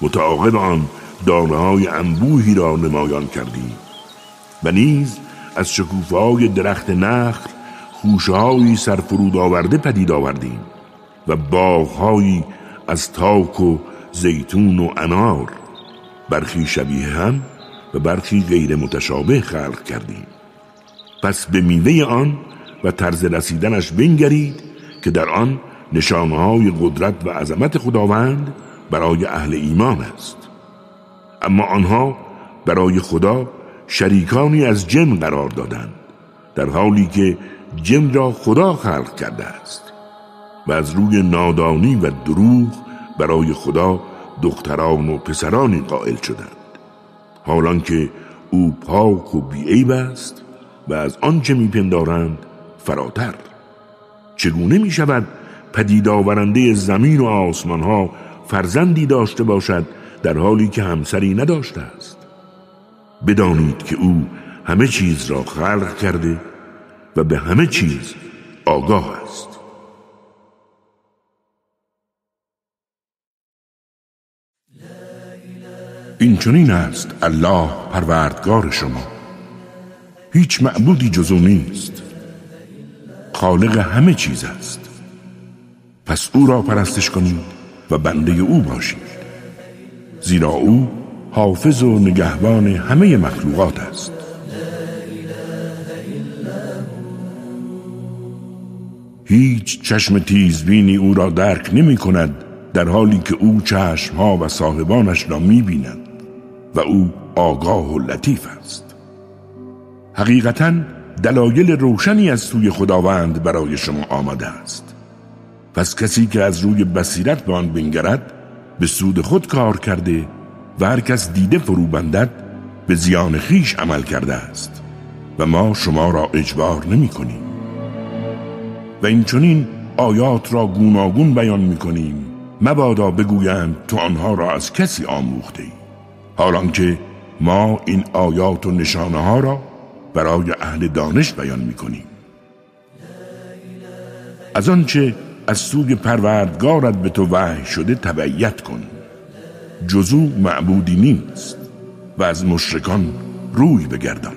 متعاقب آن دانه های انبوهی را نمایان کردیم و نیز از شکوفه های درخت نخل خوشهایی سرفرود آورده پدید آوردیم و باغهایی از تاک و زیتون و انار. برخی شبیه هم و برخی غیر متشابه خلق کردیم. پس به میوه آن و طرز رسیدنش بنگرید که در آن نشانهای قدرت و عظمت خداوند برای اهل ایمان است. اما آنها برای خدا شریکانی از جن قرار دادند در حالی که جن را خدا خلق کرده است. و از روی نادانی و دروغ برای خدا دختران و پسرانی قائل شدند. حالان که او پاک و بیعیب است و از آنچه میپندارند فراتر. چگونه می شود پدید آورنده زمین و آسمان ها فرزندی داشته باشد در حالی که همسری نداشته است؟ بدانید که او همه چیز را خلق کرده و به همه چیز آگاه است. این چنین است الله پروردگار شما. هیچ معبودی جزو نیست. خالق همه چیز است. پس او را پرستش کنید و بنده او باشید. زیرا او حافظ و نگهبان همه مخلوقات است. هیچ چشم تیزبینی او را درک نمی کند در حالی که او چشم ها و صاحبانش را می بیند و او آگاه و لطیف است. حقیقتا دلایل روشنی از سوی خداوند برای شما آمده است. پس کسی که از روی بصیرت به آن بنگرد به سود خود کار کرده و هر کس دیده فرو بندد به زیان خیش عمل کرده است. و ما شما را اجبار نمی کنیم. و این چونین آیات را گوناگون بیان می کنیم. مبادا بگویند تو آنها را از کسی آموخته ای. حالان که ما این آیات و نشانه ها را برای اهل دانش بیان می کنیم. از آنچه از سوی پروردگارت به تو وحی شده تبعیت کن. جزو معبودی نیست و از مشرکان روی بگردان.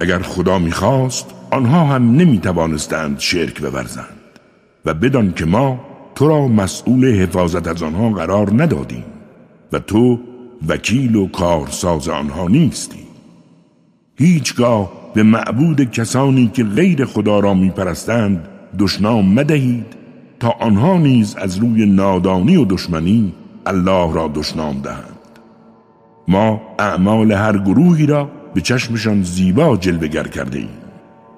اگر خدا می‌خواست آنها هم نمی‌توانستند شرک بورزند و بدان که ما تو را مسئول حفاظت از آنها قرار ندادیم و تو وکیل و کارساز آنها نیستی. هیچگاه به معبود کسانی که غیر خدا را میپرستند دشنام مدهید تا آنها نیز از روی نادانی و دشمنی الله را دشنام دهند. ما اعمال هر گروهی را به چشمشان زیبا جلوگر کرده ایم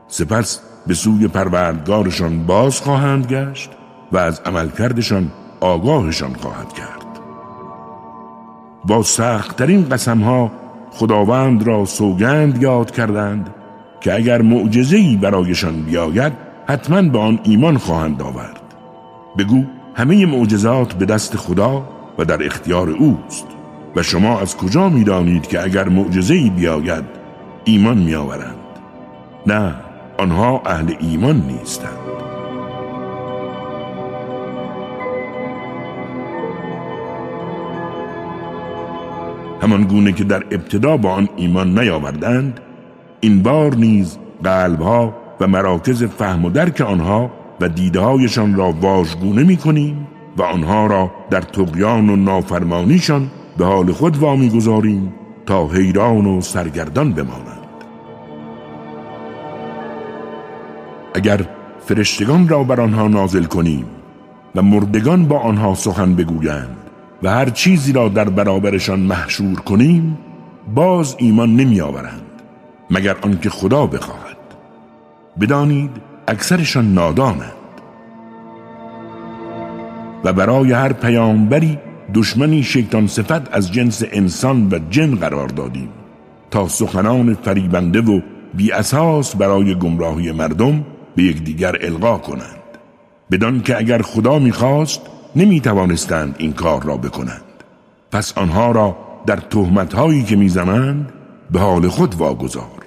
سپس به سوی پروردگارشان باز خواهند گشت و از عملکردشان آگاهشان خواهد کرد. با سختترین قسم ها خداوند را سوگند یاد کردند که اگر معجزه‌ای برایشان بیاید حتما به آن ایمان خواهند آورد. بگو همه معجزات به دست خدا و در اختیار اوست و شما از کجا می‌دانید که اگر معجزه‌ای بیاید ایمان میآورند؟ نه آنها اهل ایمان نیستند. همان گونه که در ابتدا با آن ایمان نیاوردند این بار نیز قلبها و مراکز فهم و درک آنها و دیدههایشان را واژگونه می کنیم و آنها را در تقیان و نافرمانیشان به حال خود وامی گذاریم تا حیران و سرگردان بمانند. اگر فرشتگان را بر آنها نازل کنیم و مردگان با آنها سخن بگویند و هر چیزی را در برابرشان محشور کنیم باز ایمان نمی آورند مگر آنکه خدا بخواهد. بدانید اکثرشان نادانند. و برای هر پیامبری دشمنی شیطان صفت از جنس انسان و جن قرار دادیم تا سخنان فریبنده و بی اساس برای گمراهی مردم به یکدیگر القا کنند. بدان که اگر خدا می‌خواست نمی توانستند این کار را بکنند. پس آنها را در تهمتهایی که می‌زنند به حال خود واگذار.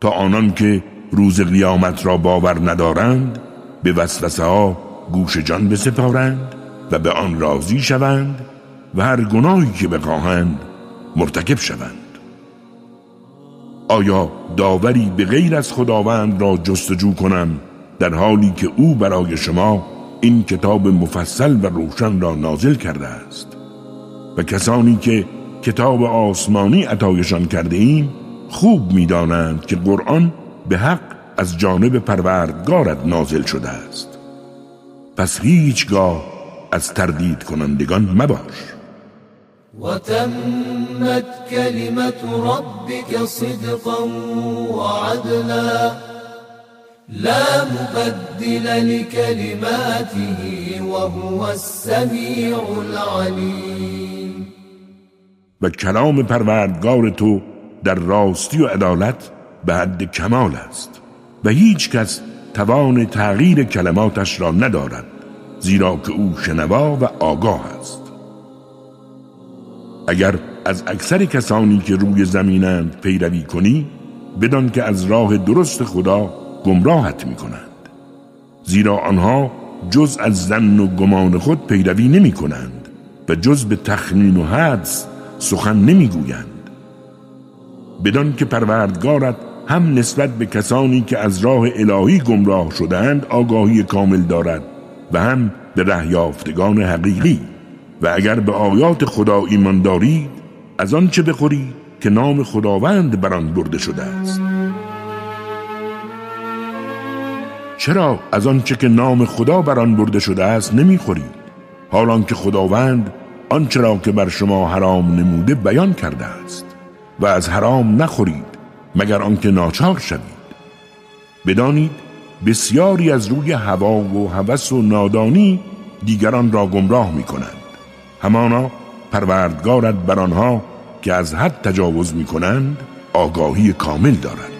تا آنان که روز قیامت را باور ندارند به وسوسه ها گوش جان بسپارند و به آن راضی شوند و هر گناهی که بخواهند مرتکب شوند. آیا داوری به غیر از خداوند را جستجو کنم در حالی که او برای شما این کتاب مفصل و روشن را نازل کرده است؟ و کسانی که کتاب آسمانی عطایشان کرده ایم خوب می‌دانند که قرآن به حق از جانب پروردگارت نازل شده است. پس هیچگاه از تردید کنندگان مباش. وتمت كلمة ربك صدقا وعدلا لا مبدل لكلماته وهو السميع العليم. و کلام پروردگار تو در راستی و عدالت به حد کمال است و هیچ کس توان تغییر کلماتش را ندارد زیرا که او شنوا و آگاه است. اگر از اکثر کسانی که روی زمینند پیروی کنی بدان که از راه درست خدا گمراهت می کنند زیرا آنها جز از زن و گمان خود پیروی نمی کنند و جز به تخمین و حدس سخن نمی گویند بدان که پروردگارت هم نسبت به کسانی که از راه الهی گمراه شدند آگاهی کامل دارد و هم به رهیافتگان حقیقی. و اگر به آیات خدا ایمان دارید از آنچه بخورید که نام خداوند بر آن برده شده است؟ چرا از آنچه که نام خدا بر آن برده شده است نمی‌خورید حالان که خداوند آنچه را که بر شما حرام نموده بیان کرده است. و از حرام نخورید مگر آنکه ناچار شوید. بدانید بسیاری از روی هوا و هوس و نادانی دیگران را گمراه می کنند همانا پروردگارت بر آنها که از حد تجاوز می کنند آگاهی کامل دارد.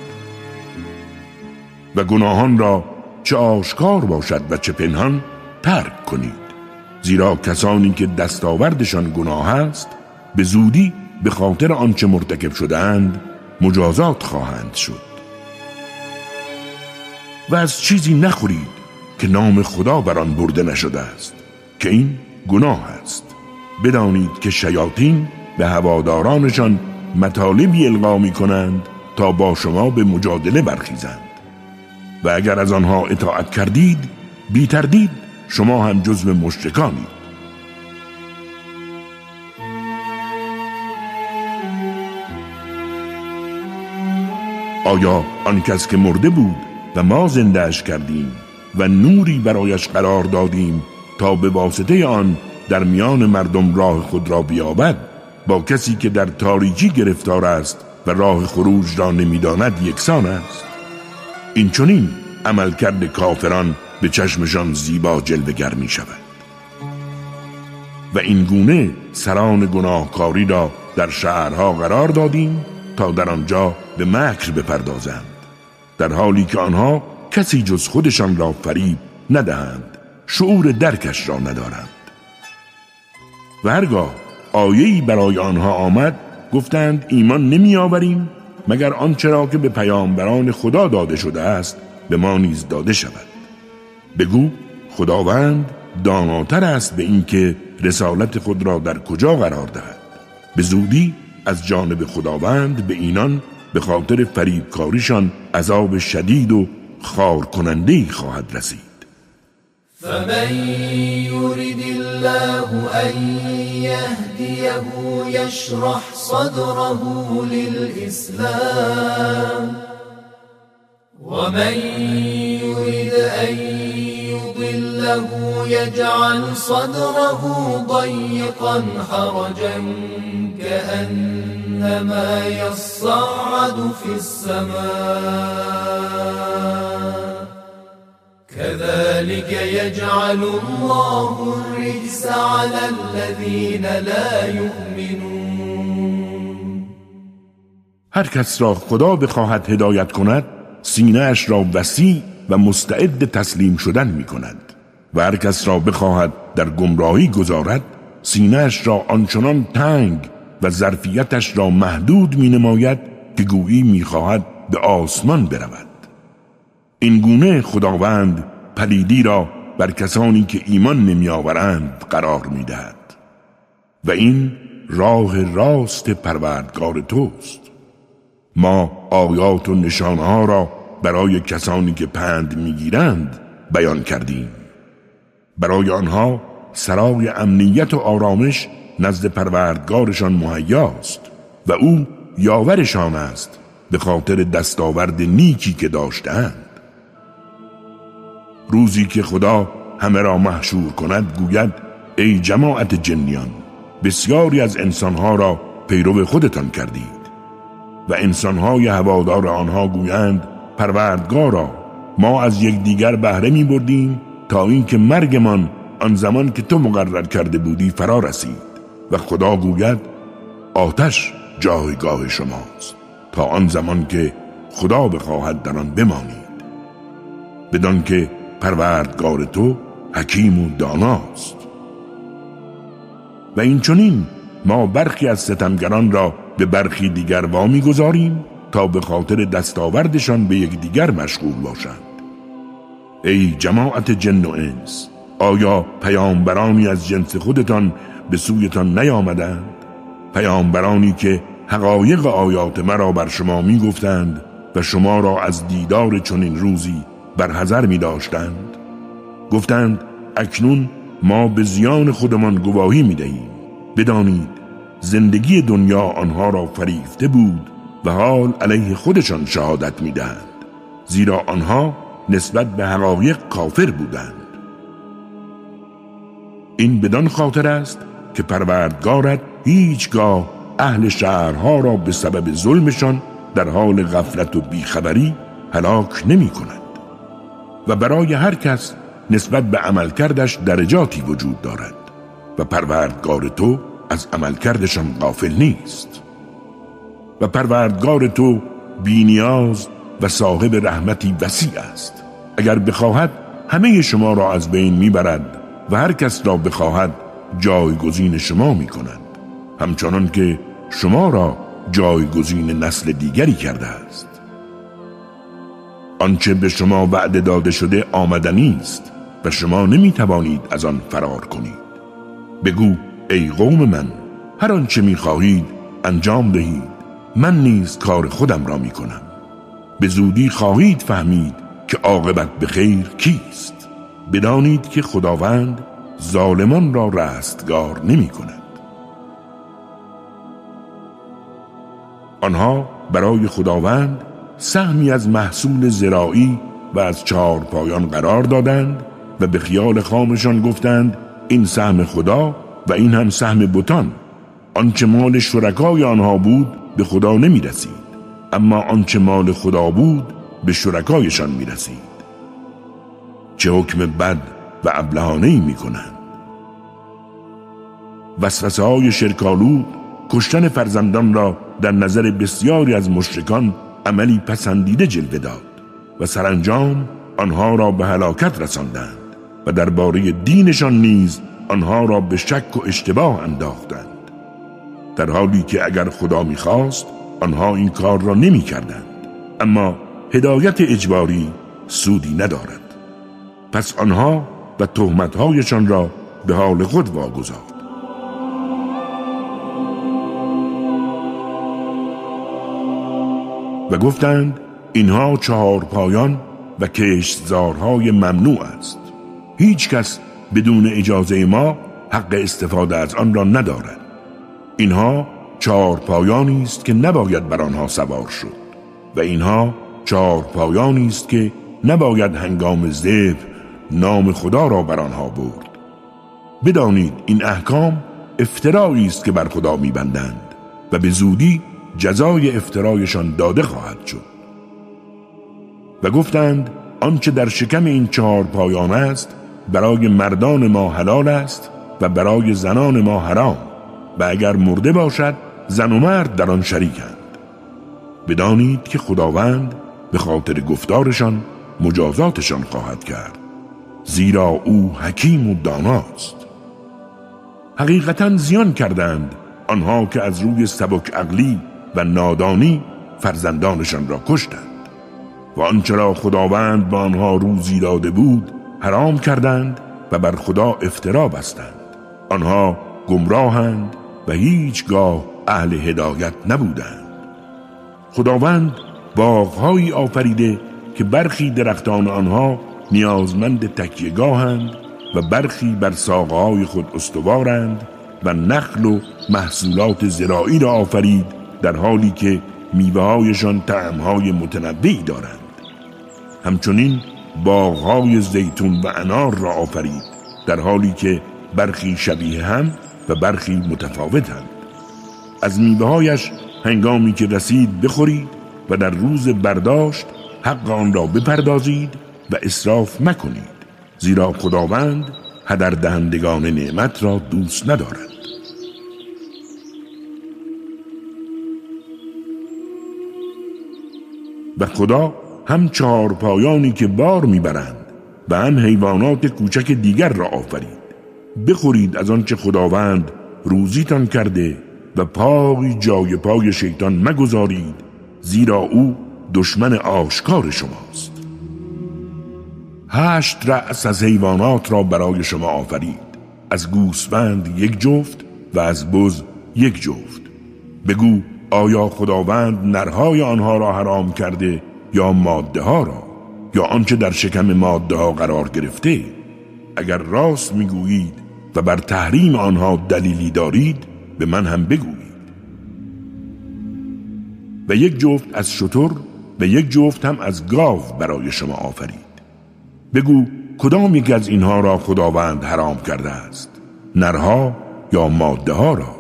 و گناهان را چه آشکار باشد و چه پنهان ترک کنید. زیرا کسانی که دستاوردشان گناه است به زودی به خاطر آنچه مرتکب شدهاند مجازات خواهند شد. و از چیزی نخورید که نام خدا بر آن برده نشده است که این گناه است. بدانید که شیاطین به هوادارانشان مطالبی القا می کنند تا با شما به مجادله برخیزند. و اگر از آنها اطاعت کردید بی تردید شما هم جزو مشرکانید. آیا آن کس که مرده بود و ما زندهش کردیم و نوری برایش قرار دادیم تا به واسطه آن در میان مردم راه خود را بیابد؟ با کسی که در تاریکی گرفتار است و راه خروج را نمی‌داند یکسان است. این چونین عملکرد کافران به چشمشان زیبا جلوگر می شود و این گونه سران گناهکاری را در شهرها قرار دادیم تا در آنجا به مکر بپردازند در حالی که آنها کسی جز خودشان را فریب ندهند شعور درکش را ندارند. و هرگاه آیهی برای آنها آمد گفتند ایمان نمی آوریم مگر آنچه را که به پیامبران خدا داده شده است به ما نیز داده شود. بگو خداوند داناتر است به اینکه رسالت خود را در کجا قرار دهد؟ به زودی از جانب خداوند به اینان به خاطر فریبکاریشان عذاب شدید و خار کننده خواهد رسید. فمن يرد الله أن يهديه يشرح صدره للإسلام ومن يرد أن يضله يجعل صدره ضيقا حرجا كأنما يصعد في السماء. كذلك يجعل الله الرجس على الذين لا يؤمنون. هر کس را خدا بخواهد هدایت کند سینه اش را وسیع و مستعد تسلیم شدن می کند و هر کس را بخواهد در گمراهی گذارد سینهش را آنچنان تنگ و ظرفیتش را محدود می نماید که گویی می خواهد به آسمان برود. این گونه خداوند پلیدی را بر کسانی که ایمان نمی آورند قرار می دهد و این راه راست پروردگار توست. ما آیات و نشانه ها را برای کسانی که پند می‌گیرند بیان کردیم. برای آنها سرای امنیت و آرامش نزد پروردگارشان مهیاست و او یاورشان است به خاطر دستاورد نیکی که داشتند. روزی که خدا همه را محشور کند گوید ای جماعت جنیان بسیاری از انسانها را پیرو خودتان کردید. و انسانهای هوادار آنها گویند پروردگارا ما از یکدیگر بهره می بردیم تا اینکه مرگمان آن زمان که تو مقرر کرده بودی فرا رسید. و خدا گوید آتش جایگاه شماست. تا آن زمان که خدا بخواهد در آن بمانید. بدان که پروردگار تو حکیم و داناست. و این چونین ما برخی از ستمگران را به برخی دیگر وامی گذاریم تا به خاطر دستاوردشان به یکدیگر مشغول باشند. ای جماعت جن و انس آیا پیامبرانی از جنس خودتان به سویتان نیامدند. پیامبرانی که حقایق آیات مرا بر شما می گفتند و شما را از دیدار چنین روزی برحضر می داشتند گفتند اکنون ما به زیان خودمان گواهی می دهیم بدانید زندگی دنیا آنها را فریفته بود و حال علیه خودشان شهادت می دهند زیرا آنها نسبت به حقایق کافر بودند. این بدان خاطر است که پروردگارت هیچگاه اهل شهرها را به سبب ظلمشان در حال غفلت و بیخبری هلاک نمی کند. و برای هر کس نسبت به عملکردش درجاتی وجود دارد و پروردگار تو از عملکردشان غافل نیست. و پروردگار تو بینیاز و صاحب رحمتی وسیع است. اگر بخواهد همه شما را از بین می‌برد و هر کس را بخواهد جایگزین شما می کند همچنان که شما را جایگزین نسل دیگری کرده است. آنچه به شما وعده داده شده آمدنی است و شما نمی توانید از آن فرار کنید. بگو ای قوم من هر آنچه می خواهید انجام دهید. من نیز کار خودم را می کنم به زودی خواهید فهمید که عاقبت به خیر کیست. بدانید که خداوند ظالمان را رستگار نمی کند. آنها برای خداوند سهمی از محصول زراعی و از چهار پایان قرار دادند و به خیال خامشان گفتند این سهم خدا و این هم سهم بتان. آنچه مال شرکای آنها بود به خدا نمی رسید. اما آنچه مال خدا بود به شرکایشان می رسید. چه حکم بد و ابلهانه ای می کنند وسوسه های شرکالود کشتن فرزندان را در نظر بسیاری از مشرکان عملی پسندیده جلوه داد و سرانجام آنها را به هلاکت رساندند و درباره دینشان نیز آنها را به شک و اشتباه انداختند. در حالی که اگر خدا می‌خواست آنها این کار را نمی کردند. اما هدایت اجباری سودی ندارد. پس آنها و تهمتهایشان را به حال خود واگذار. و گفتند اینها چهار پایان و کشتزارهای ممنوع است. هیچ کس بدون اجازه ما حق استفاده از آن را ندارد. اینها چهار پایانی است که نباید بر آنها سوار شد و اینها چهار پایانی است که نباید هنگام ذبح نام خدا را بر آنها برد. بدانید این احکام افترایی است که بر خدا میبندند و به زودی جزای افترایشان داده خواهد شد. و گفتند آنچه در شکم این چهار پایان است برای مردان ما حلال است و برای زنان ما حرام. و اگر مرده باشد زن و مرد در آن شریکند. بدانید که خداوند به خاطر گفتارشان مجازاتشان خواهد کرد. زیرا او حکیم و داناست. حقیقتا زیان کردند آنها که از روی سبک عقلی و نادانی فرزندانشان را کشتند و آنچه را خداوند به آنها روزی داده بود حرام کردند و بر خدا افترا بستند. آنها گمراهند و هیچگاه اهل هدایت نبودند. خداوند باغهایی آفریده که برخی درختان آنها نیازمند تکیهگاهند و برخی بر ساقهای خود استوارند و نخل و محصولات زراعی را آفرید در حالی که میوههایشان طعمهای متنوعی دارند. همچنین باغهای زیتون و انار را آفرید در حالی که برخی شبیه هم و برخی متفاوتند. از میوههایش هنگامی که رسید بخورید و در روز برداشت حق آن را بپردازید و اصراف مکنید زیرا خداوند هدر دهندگان نعمت را دوست ندارد. و خدا هم چهار پایانی که بار می‌برند و هم حیوانات کوچک دیگر را آفرید. بخورید از آنچه خداوند روزیتان کرده و پای جای پای شیطان مگذارید زیرا او دشمن آشکار شماست. هشت رأس از حیوانات را برای شما آفرید. از گوسفند یک جفت و از بز یک جفت. بگو آیا خداوند نرهای آنها را حرام کرده یا ماده ها را؟ یا آنچه در شکم ماده ها قرار گرفته؟ اگر راست می‌گویید و بر تحریم آنها دلیلی دارید به من هم بگویید. و یک جفت از شتر و یک جفت هم از گاو برای شما آفرید. بگو کدام یک از اینها را خداوند حرام کرده است؟ نرها یا ماده ها را؟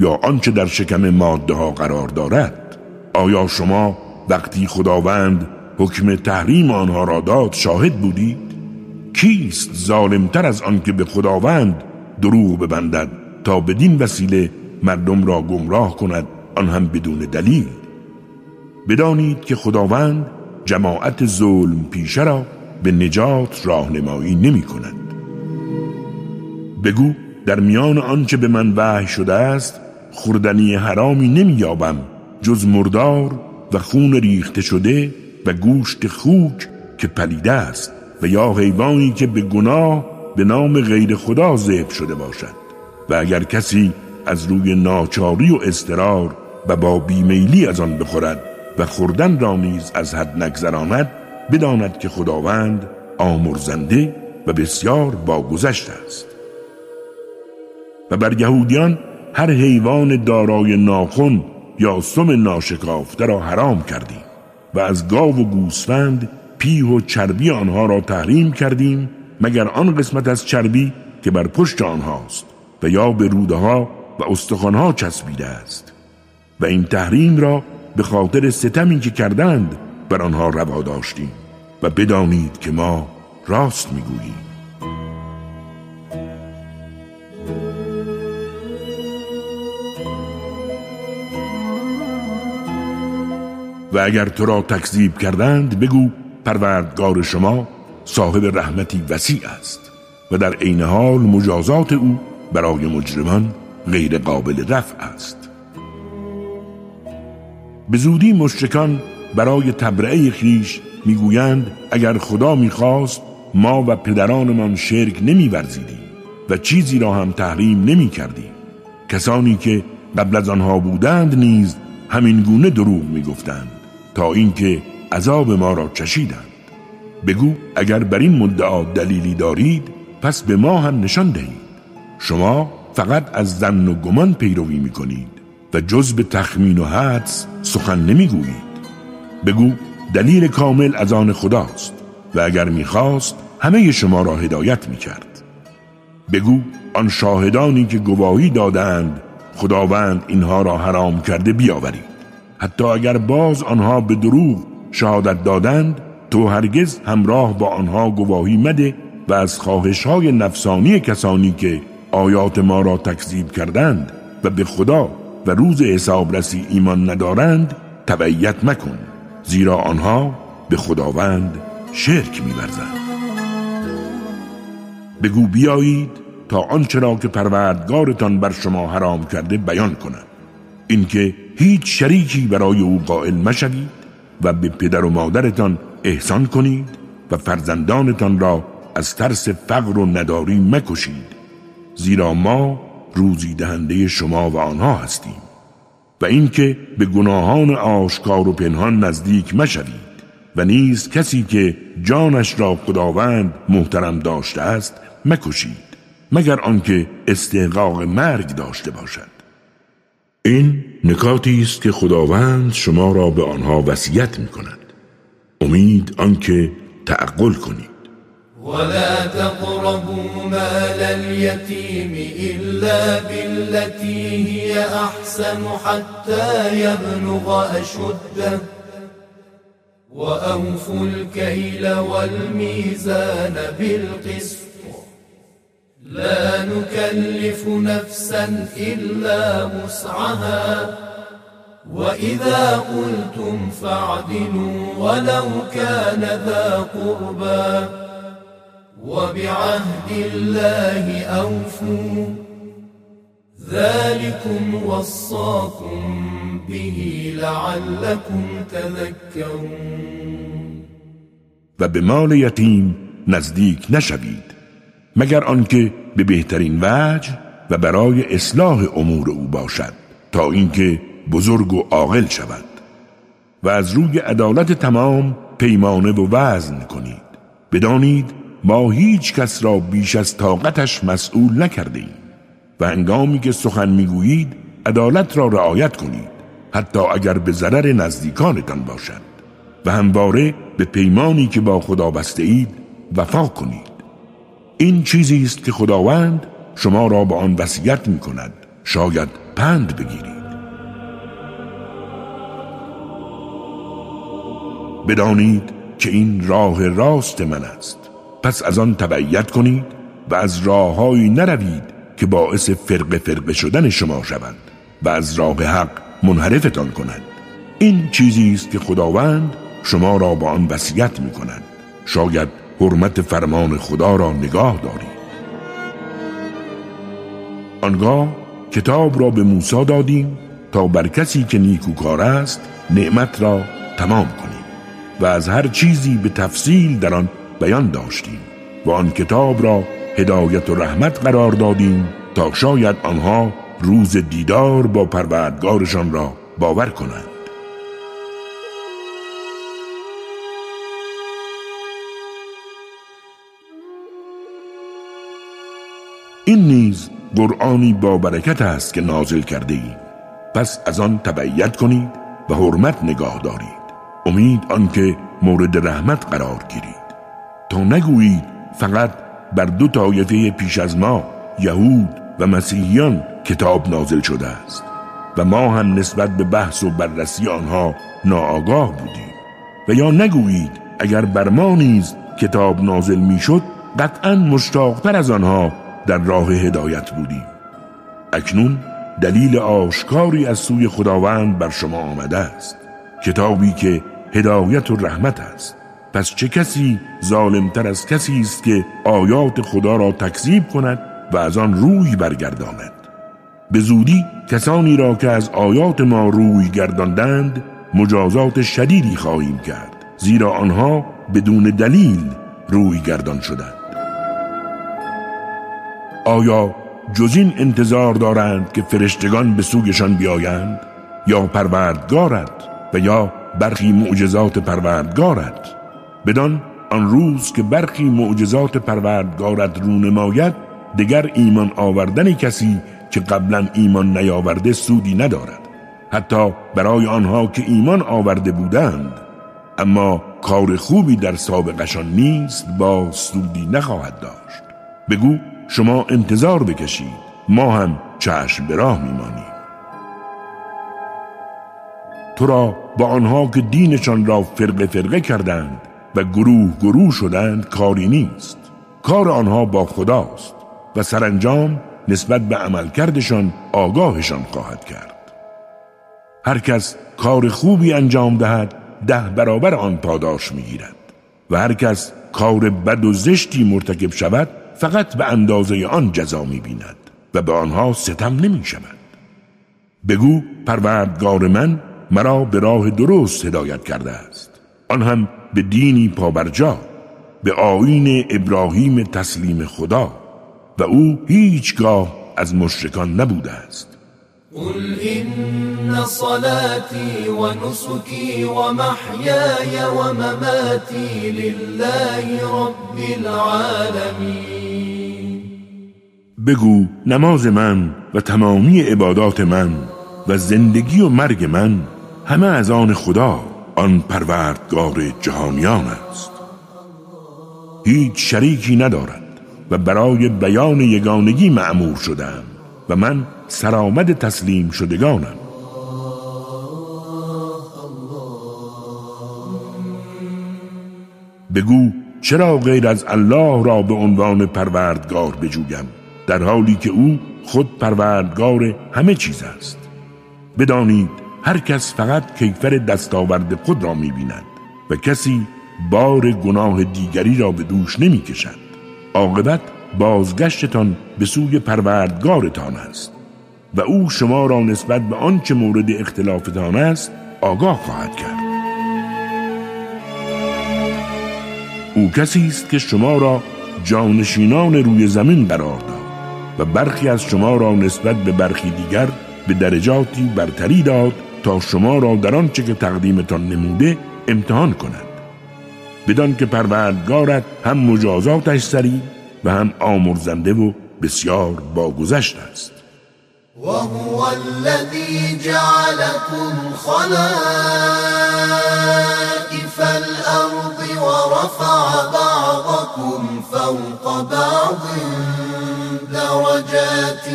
یا آنچه در شکم ماده ها قرار دارد؟ آیا شما وقتی خداوند حکم تحریم آنها را داد شاهد بودید؟ کیست ظالمتر از آنکه به خداوند دروغ ببندد تا بدین وسیله مردم را گمراه کند آن هم بدون دلیل؟ بدانید که خداوند جماعت ظلم پیشه را به نجات راهنمایی نمی کند. بگو در میان آنچه به من وحی شده است خوردنی حرامی نمییابم جز مردار و خون ریخته شده و گوشت خوک که پلیده است و یا حیوانی که به گناه به نام غیر خدا ذبح شده باشد. و اگر کسی از روی ناچاری و استرار و با بیمیلی از آن بخورد و خوردن را نیز از حد نگذراند بداند که خداوند آمرزنده و بسیار باگذشت است. و بر یهودیان هر حیوان دارای ناخن یا سم ناشکافته را حرام کردیم و از گاو و گوسفند پیه و چربی آنها را تحریم کردیم مگر آن قسمت از چربی که بر پشت آنهاست و یا به روده ها و استخوانها چسبیده است. و این تحریم را به خاطر ستمی که کردند بر آنها روا داشتیم. و بدانید که ما راست می‌گوییم. و اگر تو را تکذیب کردند بگو پروردگار شما صاحب رحمتی وسیع است و در عین حال مجازات او برای مجرمان غیر قابل رفع است. به زودی مشرکان برای تبرئه خیش می‌گویند اگر خدا می‌خواست ما و پدرانمان شرک نمیورزیدیم و چیزی را هم تحریم نمی کردیم. کسانی که قبل از آنها بودند نیز همین گونه دروغ می‌گفتند تا اینکه عذاب ما را چشیدند. بگو اگر بر این مدعا دلیلی دارید پس به ما هم نشان دهید. شما فقط از زن و گمان پیروی می کنید و جز به تخمین و حدس سخن نمی گویید بگو دلیل کامل از آن خداست و اگر می‌خواست همه شما را هدایت می کرد بگو آن شاهدانی که گواهی دادند خداوند اینها را حرام کرده بیاورید. حتی اگر باز آنها به دروغ شهادت دادند تو هرگز همراه با آنها گواهی مده و از خواهش های نفسانی کسانی که آیات ما را تکذیب کردند و به خدا و روز حسابرسی ایمان ندارند تبعیت مکن. زیرا آنها به خداوند شرک میورزند. بگو بیایید تا آنچه را که پروردگارتان بر شما حرام کرده بیان کند اینکه هیچ شریکی برای او قائل مشوید و به پدر و مادرتان احسان کنید و فرزندانتان را از ترس فقر و نداری مکشید. زیرا ما روزی دهنده شما و آنها هستیم. و اینکه به گناهان آشکار و پنهان نزدیک مشوید و نیز کسی که جانش را خداوند محترم داشته است مکشید مگر آنکه استحقاق مرگ داشته باشد. این نکاتی است که خداوند شما را به آنها وصیت می کند امید آنکه تعقل کنید. ولا تقربوا مال اليتيم إلا بالتي أحسن حتى يبلغ أشده وأوفوا الكيل والميزان بالقسط. لا نكلف نفسا إلا وسعها. وإذا قلتم فاعدلوا ولو كان ذا قربى. وبعهد الله أوفوا. ذلكم وصاكم به لعلكم تذكرون. و به مال یتیم نزدیک نشوید مگر آنکه به بهترین وجه و برای اصلاح امور او باشد تا اینکه بزرگ و عاقل شود. و از روی عدالت تمام پیمانه و وزن کنید. بدانید ما هیچ کس را بیش از طاقتش مسئول نکرده ایم. و انگامی که سخن می‌گویید عدالت را رعایت کنید حتی اگر به ضرر نزدیکانتان باشد. و همواره به پیمانی که با خدا بسته اید وفا کنید. این چیزی است که خداوند شما را به آن وصیت می کند شاید پند بگیرید. بدانید که این راه راست من است. پس از آن تبعیت کنید و از راههایی نروید که باعث فرق فرقه شدن شما شوند و از راه حق منحرفتان کنند. این چیزی است که خداوند شما را با آن وصیت می کند شاید حرمت فرمان خدا را نگاه دارید. آنگاه کتاب را به موسی دادیم تا بر کسی که نیکوکار است نعمت را تمام کنیم و از هر چیزی به تفصیل در آن بیان داشتیم و آن کتاب را هدایت و رحمت قرار دادیم تا شاید آنها روز دیدار با پروردگارشان را باور کنند. این نیز قرآنی با برکت است که نازل کرده ایم پس از آن تبعیت کنید و حرمت نگاه دارید. امید آنکه مورد رحمت قرار گیرید. تا نگویید فقط بر دو طایفه پیش از ما یهود و مسیحیان کتاب نازل شده است. و ما هم نسبت به بحث و بررسی آنها ناآگاه بودیم. و یا نگویید اگر بر ما نیز کتاب نازل می‌شد قطعا مشتاقتر از آنها در راه هدایت بودیم. اکنون دلیل آشکاری از سوی خداوند بر شما آمده است. کتابی که هدایت و رحمت است. پس چه کسی ظالمتر از کسی است که آیات خدا را تکذیب کند و از آن روی برگرداند؟ به زودی کسانی را که از آیات ما روی گرداندند مجازات شدیدی خواهیم کرد زیرا آنها بدون دلیل روی گردان شدند. آیا جز این انتظار دارند که فرشتگان به سویشان بیایند؟ یا پروردگارت و یا برخی معجزات پروردگارت بدان آن روز که برخی معجزات پروردگارت رو نماید دگر ایمان آوردن کسی که قبلا ایمان نیاورده سودی ندارد. حتی برای آنها که ایمان آورده بودند. اما کار خوبی در سابقشان نیست با سودی نخواهد داشت. بگو شما انتظار بکشید ما هم چشم به راه میمانیم. تو را با آنها که دینشان را فرقه فرقه کردند و گروه گروه شدند کاری نیست. کار آنها با خداست و سرانجام نسبت به عملکردشان آگاهشان خواهد کرد. هر کس کار خوبی انجام دهد ده برابر آن پاداش می‌گیرد. و هر کس کار بد و زشتی مرتکب شود فقط به اندازه آن جزا می‌بیند و به آنها ستم نمی شود بگو پروردگار من مرا به راه درست هدایت کرده است. آن هم به دینی پابرجا به آین ابراهیم تسلیم خدا و او هیچگاه از مشرکان نبوده است. قل إن صلاتي ونسكي ومحياي ومماتي لله رب العالمين. بگو نماز من و تمامی عبادات من و زندگی و مرگ من همه از آن خدا. آن پروردگار جهانیان است. هیچ شریکی ندارد و برای بیان یگانگی معمور شدم و من سرآمد تسلیم شدگانم. بگو چرا غیر از الله را به عنوان پروردگار بجویم در حالی که او خود پروردگار همه چیز است؟ بدانید هر کس فقط کیفر دستاورد خود را می‌بیند و کسی بار گناه دیگری را به دوش نمی کشد عاقبت بازگشتتان به سوی پروردگارتان است و او شما را نسبت به آنچه مورد اختلافتان است آگاه خواهد کرد. او کسی است که شما را جانشینان روی زمین قرار داد و برخی از شما را نسبت به برخی دیگر به درجاتی برتری داد تا شما را در آنچه که تقدیمتان نموده امتحان کند. بدان که پروردگارت هم مجازاتش سریع و هم آمرزنده و بسیار باگذشت است. وهو الذي جعلكم خلائف الأرض ورفع بعضكم فوق بعض. درجات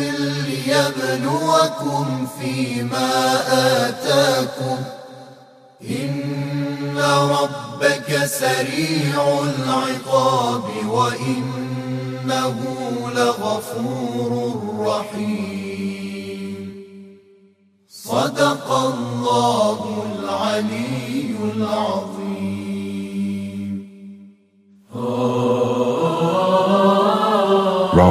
ليبلوكم فيما آتاكم. إن ربك سريع العقاب وإنه لغفور رحيم. صدق الله العلي العظيم. گو